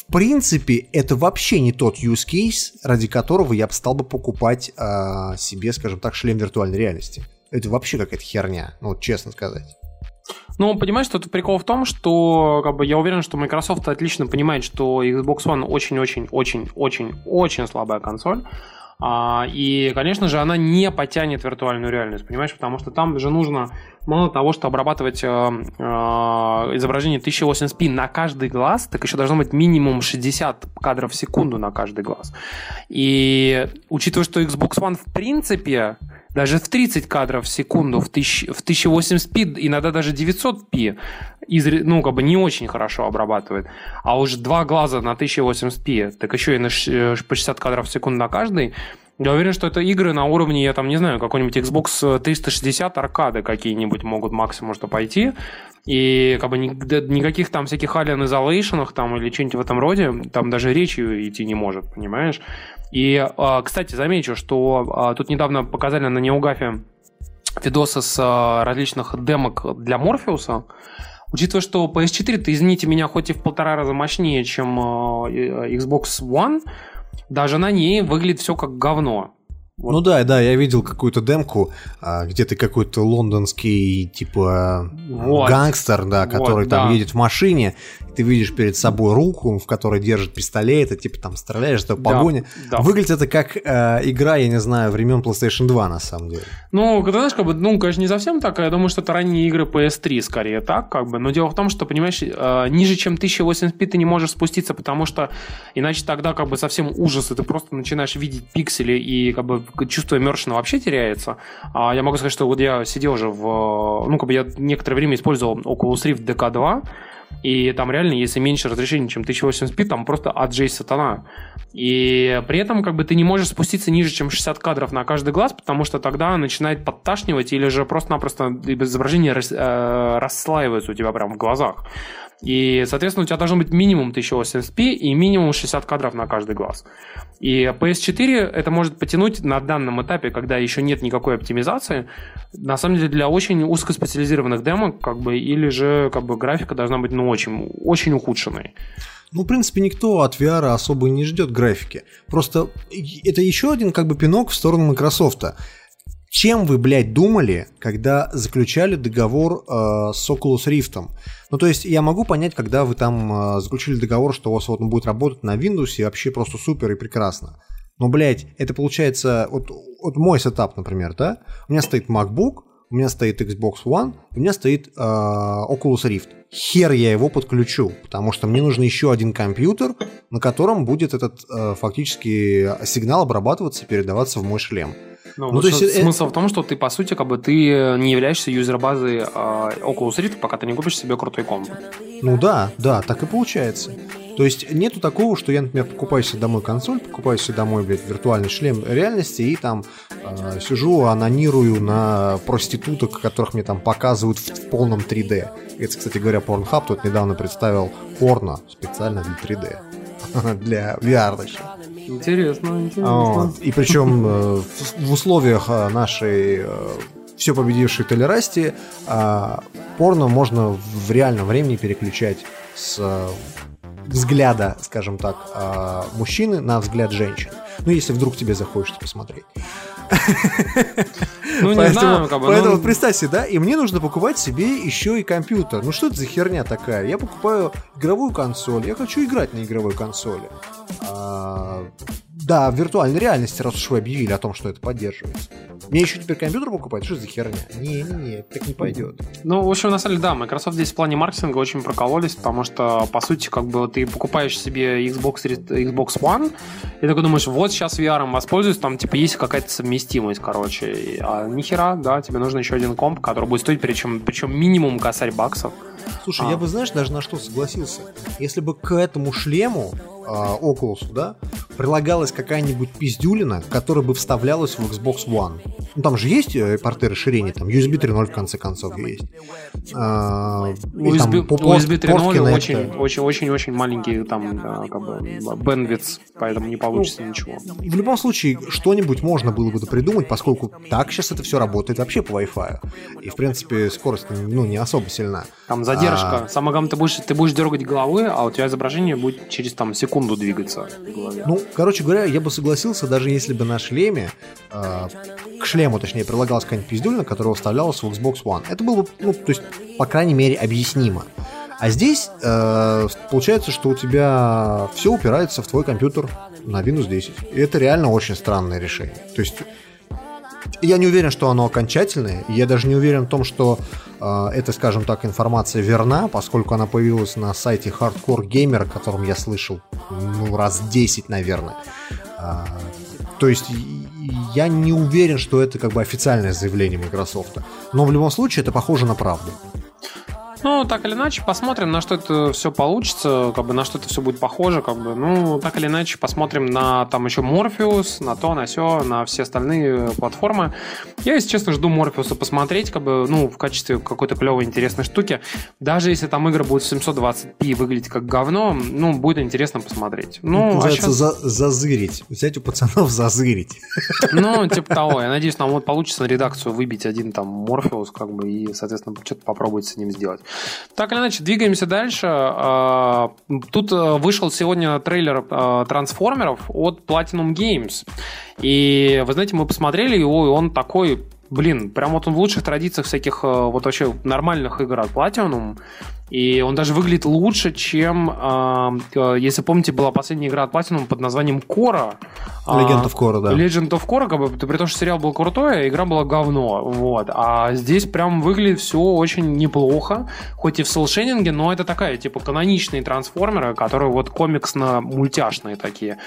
в принципе, это вообще не тот use case, ради которого я бы стал бы покупать э, себе, скажем так, шлем виртуальной реальности. Это вообще какая-то херня, ну честно сказать. Ну, понимаешь, что тут прикол в том, что как бы, я уверен, что Microsoft отлично понимает, что Xbox One очень-очень-очень-очень-очень слабая консоль. А, и, конечно же, она не потянет виртуальную реальность, понимаешь, потому что там же нужно мало того, что обрабатывать э, э, изображение 1080p на каждый глаз, так еще должно быть минимум 60 кадров в секунду на каждый глаз. И учитывая, что Xbox One в принципе даже в 30 кадров в секунду, в, 1000, в 1080p, иногда даже 900p, из, ну, как бы не очень хорошо обрабатывает. А уж два глаза на 1080p, так еще и на, э, по 60 кадров в секунду на каждый, я уверен, что это игры на уровне, я там не знаю, какой-нибудь Xbox 360 аркады какие-нибудь могут максимум что пойти. И как бы никаких там всяких Alien Isolation там или что-нибудь в этом роде, там даже речи идти не может, понимаешь? И, а, кстати, замечу, что а, тут недавно показали на Неугафе видосы с а, различных демок для Морфеуса. Учитывая, что PS4, извините меня, хоть и в полтора раза мощнее, чем Xbox One, даже на ней выглядит все как говно. Вот. Ну да, да, я видел какую-то демку, а, где ты какой-то лондонский типа вот. гангстер, да, который вот, там да. едет в машине, ты видишь перед собой руку, в которой держит пистолет, и типа там стреляешь, это погоня. Да, да. Выглядит это как э, игра, я не знаю, времен PlayStation 2 на самом деле. Ну, ты знаешь, как бы, ну, конечно, не совсем так, я думаю, что это ранние игры PS3 скорее так, как бы, но дело в том, что, понимаешь, э, ниже, чем 1080p ты не можешь спуститься, потому что иначе тогда как бы совсем ужас, и ты просто начинаешь видеть пиксели, и как бы чувство иммершена вообще теряется. А я могу сказать, что вот я сидел уже в, ну, как бы я некоторое время использовал Oculus Rift DK2, и там реально, если меньше разрешения, чем 1080p, там просто отжей сатана. И при этом как бы ты не можешь спуститься ниже, чем 60 кадров на каждый глаз, потому что тогда начинает подташнивать или же просто-напросто изображение рас, э, расслаивается у тебя прям в глазах. И, соответственно, у тебя должно быть минимум 1080p и минимум 60 кадров на каждый глаз. И PS4 это может потянуть на данном этапе, когда еще нет никакой оптимизации, на самом деле для очень узкоспециализированных демок, как бы, или же как бы графика должна быть ну, очень, очень ухудшенной. Ну, в принципе, никто от VR особо не ждет графики. Просто это еще один как бы пинок в сторону Microsoft. Чем вы, блядь, думали, когда заключали договор э, с Oculus Rift? Ну, то есть, я могу понять, когда вы там э, заключили договор, что у вас вот он будет работать на Windows и вообще просто супер и прекрасно. Но, блядь, это получается, вот, вот мой сетап, например, да? У меня стоит MacBook, у меня стоит Xbox One, у меня стоит э, Oculus Rift. Хер я его подключу, потому что мне нужен еще один компьютер, на котором будет этот э, фактически сигнал обрабатываться и передаваться в мой шлем. Ну, ну то есть, смысл э... в том, что ты, по сути, как бы ты не являешься юзер-базой э, Oculus Rift, пока ты не купишь себе крутой комп. Ну да, да, так и получается. То есть нету такого, что я, например, покупаю себе домой консоль, покупаю себе домой, блядь, виртуальный шлем реальности и там э, сижу, анонирую на проституток, которых мне там показывают в, в полном 3D. Это, кстати говоря, Pornhub тут недавно представил порно специально для 3D. для VR, точнее. Интересно, интересно. И причем э, в условиях э, нашей э, все победившей толерасти порно можно в реальном времени переключать с взгляда, скажем так, мужчины на взгляд женщины. Ну, если вдруг тебе захочется посмотреть. Ну, не поэтому, знаю, как бы. Поэтому ну... представь себе, да, и мне нужно покупать себе еще и компьютер. Ну, что это за херня такая? Я покупаю игровую консоль, я хочу играть на игровой консоли. А, да, в виртуальной реальности, раз уж вы объявили о том, что это поддерживается. Мне еще теперь компьютер покупать? Что за херня? Не-не-не, так не пойдет. Ну, в общем, на самом деле, да, Microsoft здесь в плане маркетинга очень прокололись, потому что, по сути, как бы ты покупаешь себе Xbox, Xbox One, и такой думаешь, вот сейчас VR воспользуюсь, там, типа, есть какая-то совместимость, короче. А нихера, да, тебе нужен еще один комп, который будет стоить, причем, причем минимум косарь баксов. Слушай, а. я бы, знаешь, даже на что согласился. Если бы к этому шлему э, Oculus, да, прилагалась какая-нибудь пиздюлина, которая бы вставлялась в Xbox One. Ну, там же есть э, порты расширения, там USB 3.0 в конце концов есть. А, USB, там, USB 3.0 очень, очень, очень, очень маленький там как бы bandwidth, поэтому не получится ну, ничего. В любом случае, что-нибудь можно было бы придумать, поскольку так сейчас это все работает вообще по Wi-Fi. И, в принципе, скорость ну, не особо сильна. Там задержка. А... Самое главное, ты будешь, ты будешь дергать головой, а у тебя изображение будет через там секунду двигаться в голове. Ну, короче говоря, я бы согласился, даже если бы на шлеме э, к шлему, точнее, прилагалась какая-нибудь пиздюльна, которая вставлялась в Xbox One. Это было бы, ну, то есть, по крайней мере, объяснимо. А здесь э, получается, что у тебя все упирается в твой компьютер на Windows 10. И это реально очень странное решение. То есть я не уверен, что оно окончательное. Я даже не уверен в том, что э, эта, скажем так, информация верна, поскольку она появилась на сайте Hardcore Gamer, о котором я слышал ну, раз 10, наверное. Э, то есть я не уверен, что это как бы официальное заявление Microsoft. Но в любом случае это похоже на правду. Ну, так или иначе, посмотрим, на что это все получится, как бы на что это все будет похоже, как бы. Ну, так или иначе, посмотрим на там еще Morpheus, на то, на все, на все остальные платформы. Я, если честно, жду Morpheus посмотреть, как бы, ну, в качестве какой-то клевой интересной штуки. Даже если там игры будут в 720p выглядеть как говно, ну, будет интересно посмотреть. Ну, а сейчас... за зазырить. Взять у пацанов зазырить. Ну, типа того. Я надеюсь, нам вот получится на редакцию выбить один там Morpheus, как бы, и, соответственно, что-то попробовать с ним сделать. Так или иначе, двигаемся дальше. А, тут э, вышел сегодня трейлер э, трансформеров от Platinum Games. И вы знаете, мы посмотрели его, и он такой Блин, прям вот он в лучших традициях всяких э, вот вообще нормальных игр от Platinum. И он даже выглядит лучше, чем, э, если помните, была последняя игра от Platinum под названием Кора. Legend of Korra, да. Legend of Korra, как бы, при том, что сериал был крутой, а игра была говно. Вот. А здесь прям выглядит все очень неплохо, хоть и в селшейнинге, но это такая, типа, каноничные трансформеры, которые вот комиксно-мультяшные такие.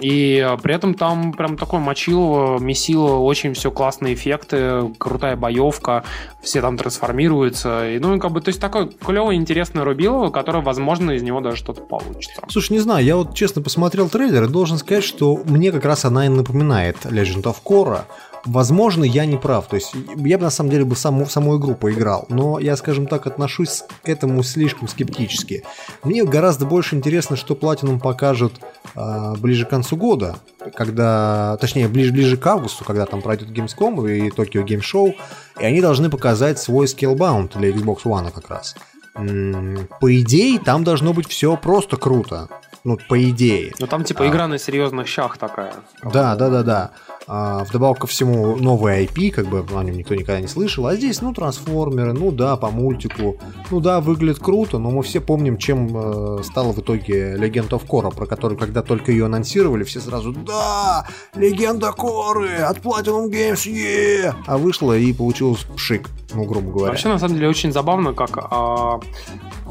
И при этом там прям такое мочилово, месило, очень все классные эффекты, крутая боевка, все там трансформируются. И, ну, как бы, то есть такой клевый, интересный Рубилово, который, возможно, из него даже что-то получится. Слушай, не знаю, я вот честно посмотрел трейлер и должен сказать, что мне как раз она и напоминает Legend of Korra. Возможно, я не прав. То есть я бы на самом деле бы саму, саму игру поиграл. Но я, скажем так, отношусь к этому слишком скептически. Мне гораздо больше интересно, что Platinum покажет э, ближе к концу года, когда, точнее, ближе, ближе к августу, когда там пройдет Gamescom и Tokyo Game Show, и они должны показать свой Scalebound для Xbox One как раз. По идее, там должно быть все просто круто. Ну, по идее. Ну, там типа а, игра на серьезных щах такая. Да, да, да, да. А, вдобавок ко всему, новый IP, как бы о нем никто никогда не слышал. А здесь, ну, трансформеры, ну да, по мультику. Ну да, выглядит круто, но мы все помним, чем э, стала в итоге Легенда Korra, про которую, когда только ее анонсировали, все сразу «Да! Легенда Коры! От Platinum Games! Е!» А вышла и получилось пшик, ну, грубо говоря. Вообще, на самом деле, очень забавно, как а,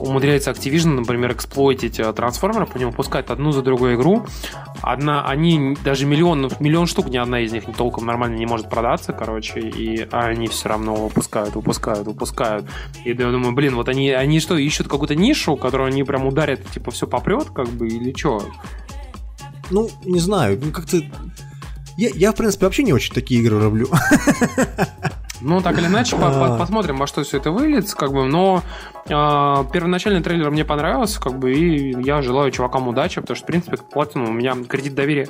умудряется Activision, например, эксплойтить э, трансформеры, по нему пускать одну за другой игру. Одна, они даже миллион, миллион штук, ни одна из них толком нормально не может продаться, короче, и они все равно выпускают, выпускают, выпускают. И я думаю, блин, вот они, они что, ищут какую-то нишу, которую они прям ударят, типа, все попрет, как бы, или что? Ну, не знаю, как-то... Я, я, в принципе, вообще не очень такие игры люблю. Ну, так или иначе, по посмотрим, во что все это выльется, как бы, но э, первоначальный трейлер мне понравился, как бы, и я желаю чувакам удачи, потому что, в принципе, к Platinum у меня кредит доверия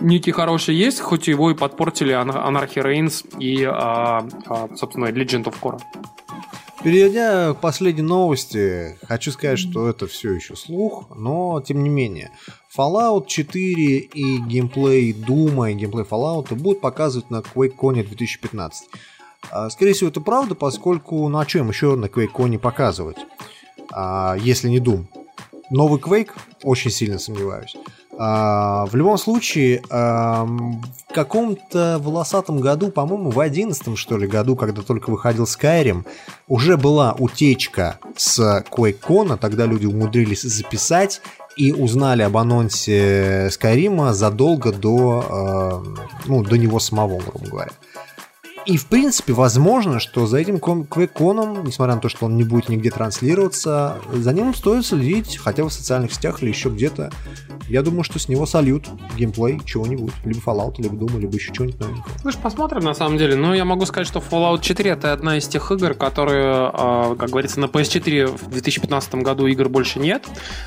некий хороший есть, хоть его и подпортили Anarchy Reigns и, э, э, собственно, Legend of Korra. Перейдя к последней новости, хочу сказать, что это все еще слух, но тем не менее. Fallout 4 и геймплей Дума и геймплей Fallout будут показывать на QuakeCon 2015. А, скорее всего, это правда, поскольку, ну а что им еще на QuakeCon показывать, а, если не Doom? Новый Quake? Очень сильно сомневаюсь. А, в любом случае, в каком-то волосатом году, по-моему, в одиннадцатом, что ли, году, когда только выходил Skyrim, уже была утечка с QuakeCon, тогда люди умудрились записать и узнали об анонсе Skyrim задолго до, ну, до него самого, грубо говоря. И, в принципе, возможно, что за этим квейконом, несмотря на то, что он не будет нигде транслироваться, за ним стоит следить, хотя бы в социальных сетях или еще где-то. Я думаю, что с него сольют геймплей чего-нибудь, либо Fallout, либо Doom, либо еще чего-нибудь новенького. Что, посмотрим, на самом деле. Но я могу сказать, что Fallout 4 это одна из тех игр, которые, а, как говорится, на PS4 в 2015 году игр больше нет.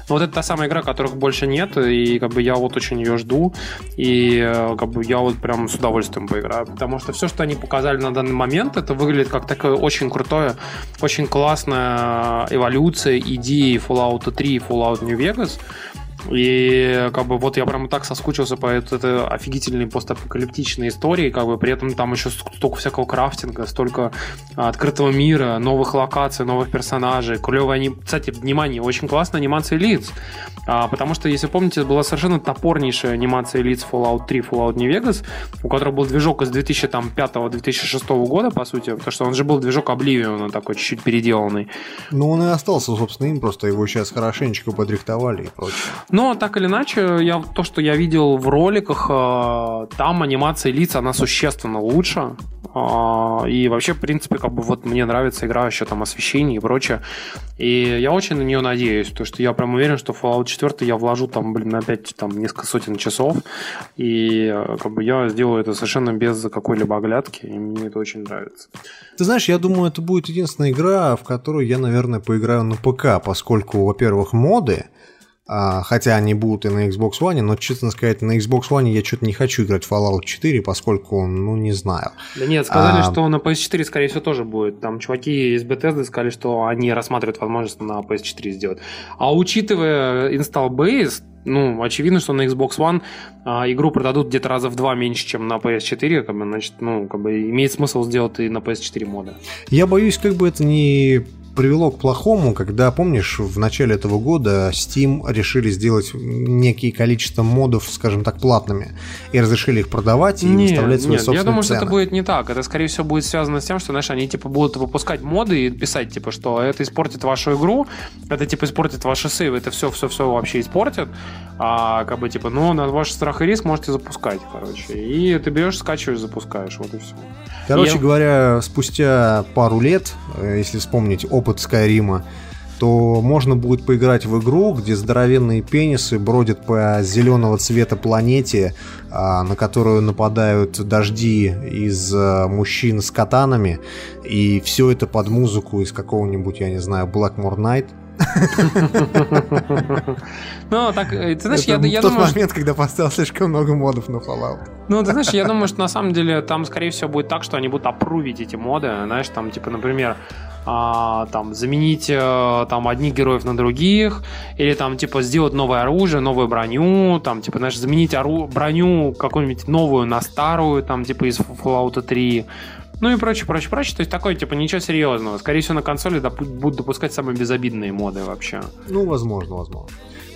Но вот это та самая игра, которых больше нет, и как бы я вот очень ее жду. И э, как бы я вот прям с удовольствием поиграю. Потому что все, что они показали показали на данный момент, это выглядит как такое очень крутое, очень классная эволюция идеи Fallout 3 и Fallout New Vegas. И как бы вот я прям так соскучился по этой, офигительной постапокалиптичной истории, как бы при этом там еще столько всякого крафтинга, столько открытого мира, новых локаций, новых персонажей, клевая аним... Кстати, внимание, очень классная анимация лиц, а, потому что, если помните, была совершенно топорнейшая анимация лиц Fallout 3, Fallout New Vegas, у которого был движок из 2005-2006 года, по сути, потому что он же был движок Oblivion, такой чуть-чуть переделанный. Ну, он и остался, собственно, им, просто его сейчас хорошенечко подрихтовали и прочее. Но так или иначе, я, то, что я видел в роликах, э, там анимация лиц, она существенно лучше. Э, и вообще, в принципе, как бы вот мне нравится игра еще там освещение и прочее. И я очень на нее надеюсь, потому что я прям уверен, что Fallout 4 я вложу там, блин, опять там несколько сотен часов. И э, как бы я сделаю это совершенно без какой-либо оглядки, и мне это очень нравится. Ты знаешь, я думаю, это будет единственная игра, в которую я, наверное, поиграю на ПК, поскольку, во-первых, моды, А, хотя они будут и на Xbox One, но, честно сказать, на Xbox One я что-то не хочу играть в Fallout 4, поскольку, ну, не знаю. Да нет, сказали, а... что на PS4, скорее всего, тоже будет. Там чуваки из Bethesda сказали, что они рассматривают возможность на PS4 сделать. А учитывая install base, ну, очевидно, что на Xbox One а, игру продадут где-то раза в два меньше, чем на PS4, как бы, значит, ну, как бы имеет смысл сделать и на PS4 моды. Я боюсь, как бы это не привело к плохому, когда, помнишь, в начале этого года Steam решили сделать некие количество модов, скажем так, платными, и разрешили их продавать и нет, выставлять свои нет, собственные Я думаю, цены. что это будет не так. Это, скорее всего, будет связано с тем, что, знаешь, они, типа, будут выпускать моды и писать, типа, что это испортит вашу игру, это, типа, испортит ваши сейвы, это все-все-все вообще испортит, а, как бы, типа, ну, на ваш страх и риск можете запускать, короче. И ты берешь, скачиваешь, запускаешь, вот и все. Короче я... говоря, спустя пару лет, э, если вспомнить опыт Скайрима, то можно будет поиграть в игру, где здоровенные пенисы бродят по зеленого цвета планете, а, на которую нападают дожди из э, мужчин с катанами, и все это под музыку из какого-нибудь, я не знаю, Blackmore Night. Ну, так, э, ты знаешь, я, я тот момент, когда поставил слишком много модов на Fallout. Ну, ты знаешь, я думаю, что на самом деле там, скорее всего, будет так, что они будут опрувить эти моды, знаешь, там, типа, например, а, там, заменить а, там одних героев на других, или там, типа, сделать новое оружие, новую броню, там, типа, знаешь, заменить ору- броню какую-нибудь новую на старую, там, типа, из Fallout 3, ну и прочее, прочее, прочее. То есть такое, типа, ничего серьезного. Скорее всего, на консоли доп- будут допускать самые безобидные моды вообще. Ну, возможно, возможно.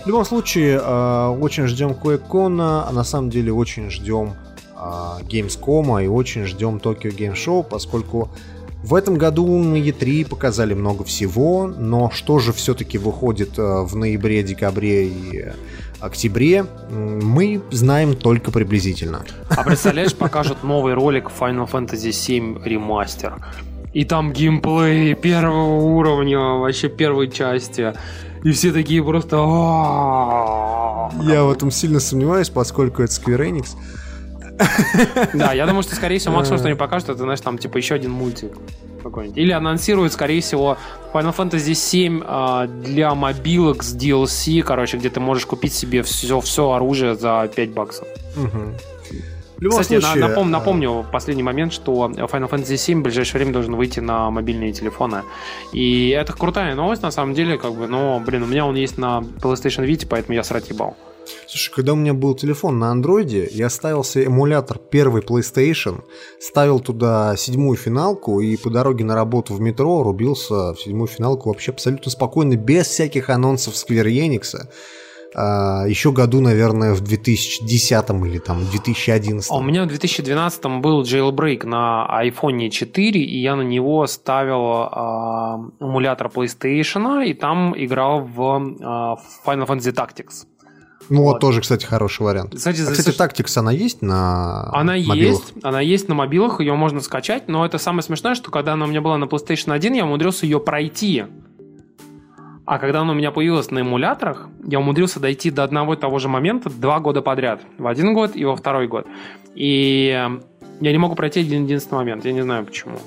В любом случае, э, очень ждем QuakeCon, а на самом деле очень ждем э, Gamescom и очень ждем Tokyo Game Show, поскольку в этом году на E3 показали много всего, но что же все-таки выходит э, в ноябре, декабре и октябре, мы знаем только приблизительно. А представляешь, покажут новый ролик Final Fantasy VII Remaster. И там геймплей первого уровня, вообще первой части. И все такие просто... Я в этом сильно сомневаюсь, поскольку это Square Enix. Да, я думаю, что, скорее всего, максимум, что они покажут, это, знаешь, там, типа, еще один мультик какой-нибудь. Или анонсируют, скорее всего, Final Fantasy 7 э, для мобилок с DLC, короче, где ты можешь купить себе все, все оружие за 5 баксов. Угу. Кстати, случае, напом, напомню в последний момент, что Final Fantasy 7 в ближайшее время должен выйти на мобильные телефоны. И это крутая новость, на самом деле, как бы, но, блин, у меня он есть на PlayStation Vita, поэтому я срать ебал. Слушай, когда у меня был телефон на андроиде, я ставил себе эмулятор первый PlayStation, ставил туда седьмую финалку и по дороге на работу в метро рубился в седьмую финалку вообще абсолютно спокойно, без всяких анонсов Square Enix. А, еще году, наверное, в 2010 или там 2011. А у меня в 2012 был jailbreak на iPhone 4, и я на него ставил э, эмулятор PlayStation, и там играл в э, Final Fantasy Tactics. Ну вот, вот тоже, кстати, хороший вариант. Кстати, а, кстати, Tactics, она есть на Она мобилах? есть, она есть на мобилах, ее можно скачать, но это самое смешное, что когда она у меня была на PlayStation 1, я умудрился ее пройти. А когда она у меня появилась на эмуляторах, я умудрился дойти до одного и того же момента два года подряд. В один год и во второй год. И я не могу пройти один единственный момент. Я не знаю почему.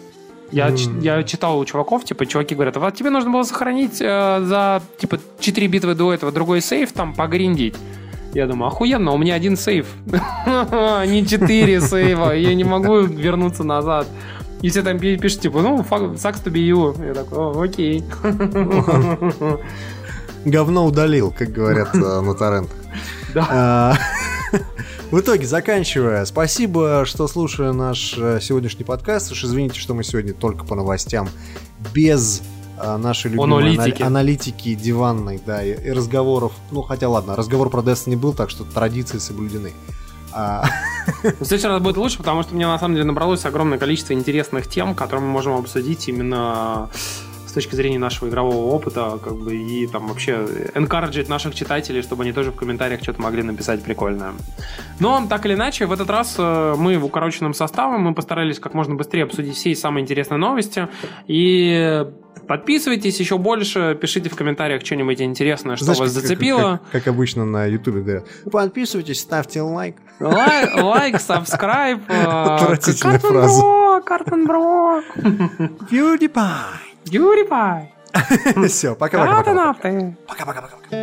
Я, mm. я читал у чуваков, типа, чуваки говорят, вот тебе нужно было сохранить э, за, типа, 4 битвы до этого другой сейф, там, погриндить. Я думаю, охуенно, у меня один сейф, не 4 сейва, я не могу вернуться назад. И все там пишут, типа, ну, sucks to be you. Я такой, окей. Говно удалил, как говорят э, на торрентах. Да. В итоге, заканчивая, спасибо, что слушали наш э, сегодняшний подкаст. Уж извините, что мы сегодня только по новостям, без э, нашей любимой аналитики. аналитики диванной, да, и, и разговоров. Ну, хотя ладно, разговор про Destiny был, так что традиции соблюдены. А... В следующий раз будет лучше, потому что мне на самом деле набралось огромное количество интересных тем, которые мы можем обсудить именно точки зрения нашего игрового опыта, как бы, и там вообще encourage наших читателей, чтобы они тоже в комментариях что-то могли написать прикольное. Но, так или иначе, в этот раз э, мы в укороченном составе, мы постарались как можно быстрее обсудить все самые интересные новости, и Подписывайтесь еще больше, пишите в комментариях что-нибудь интересное, что Знаешь, вас зацепило. Как, как, как обычно на Ютубе говорят. Подписывайтесь, ставьте лайк. Лайк, лайк, сабскрайб. Э, Отвратительная фраза. Картон Бро. PewDiePie. Yuri, pai! Esse, é ó. Paca, paca, paca, paca, paca. Paca, paca, paca, paca.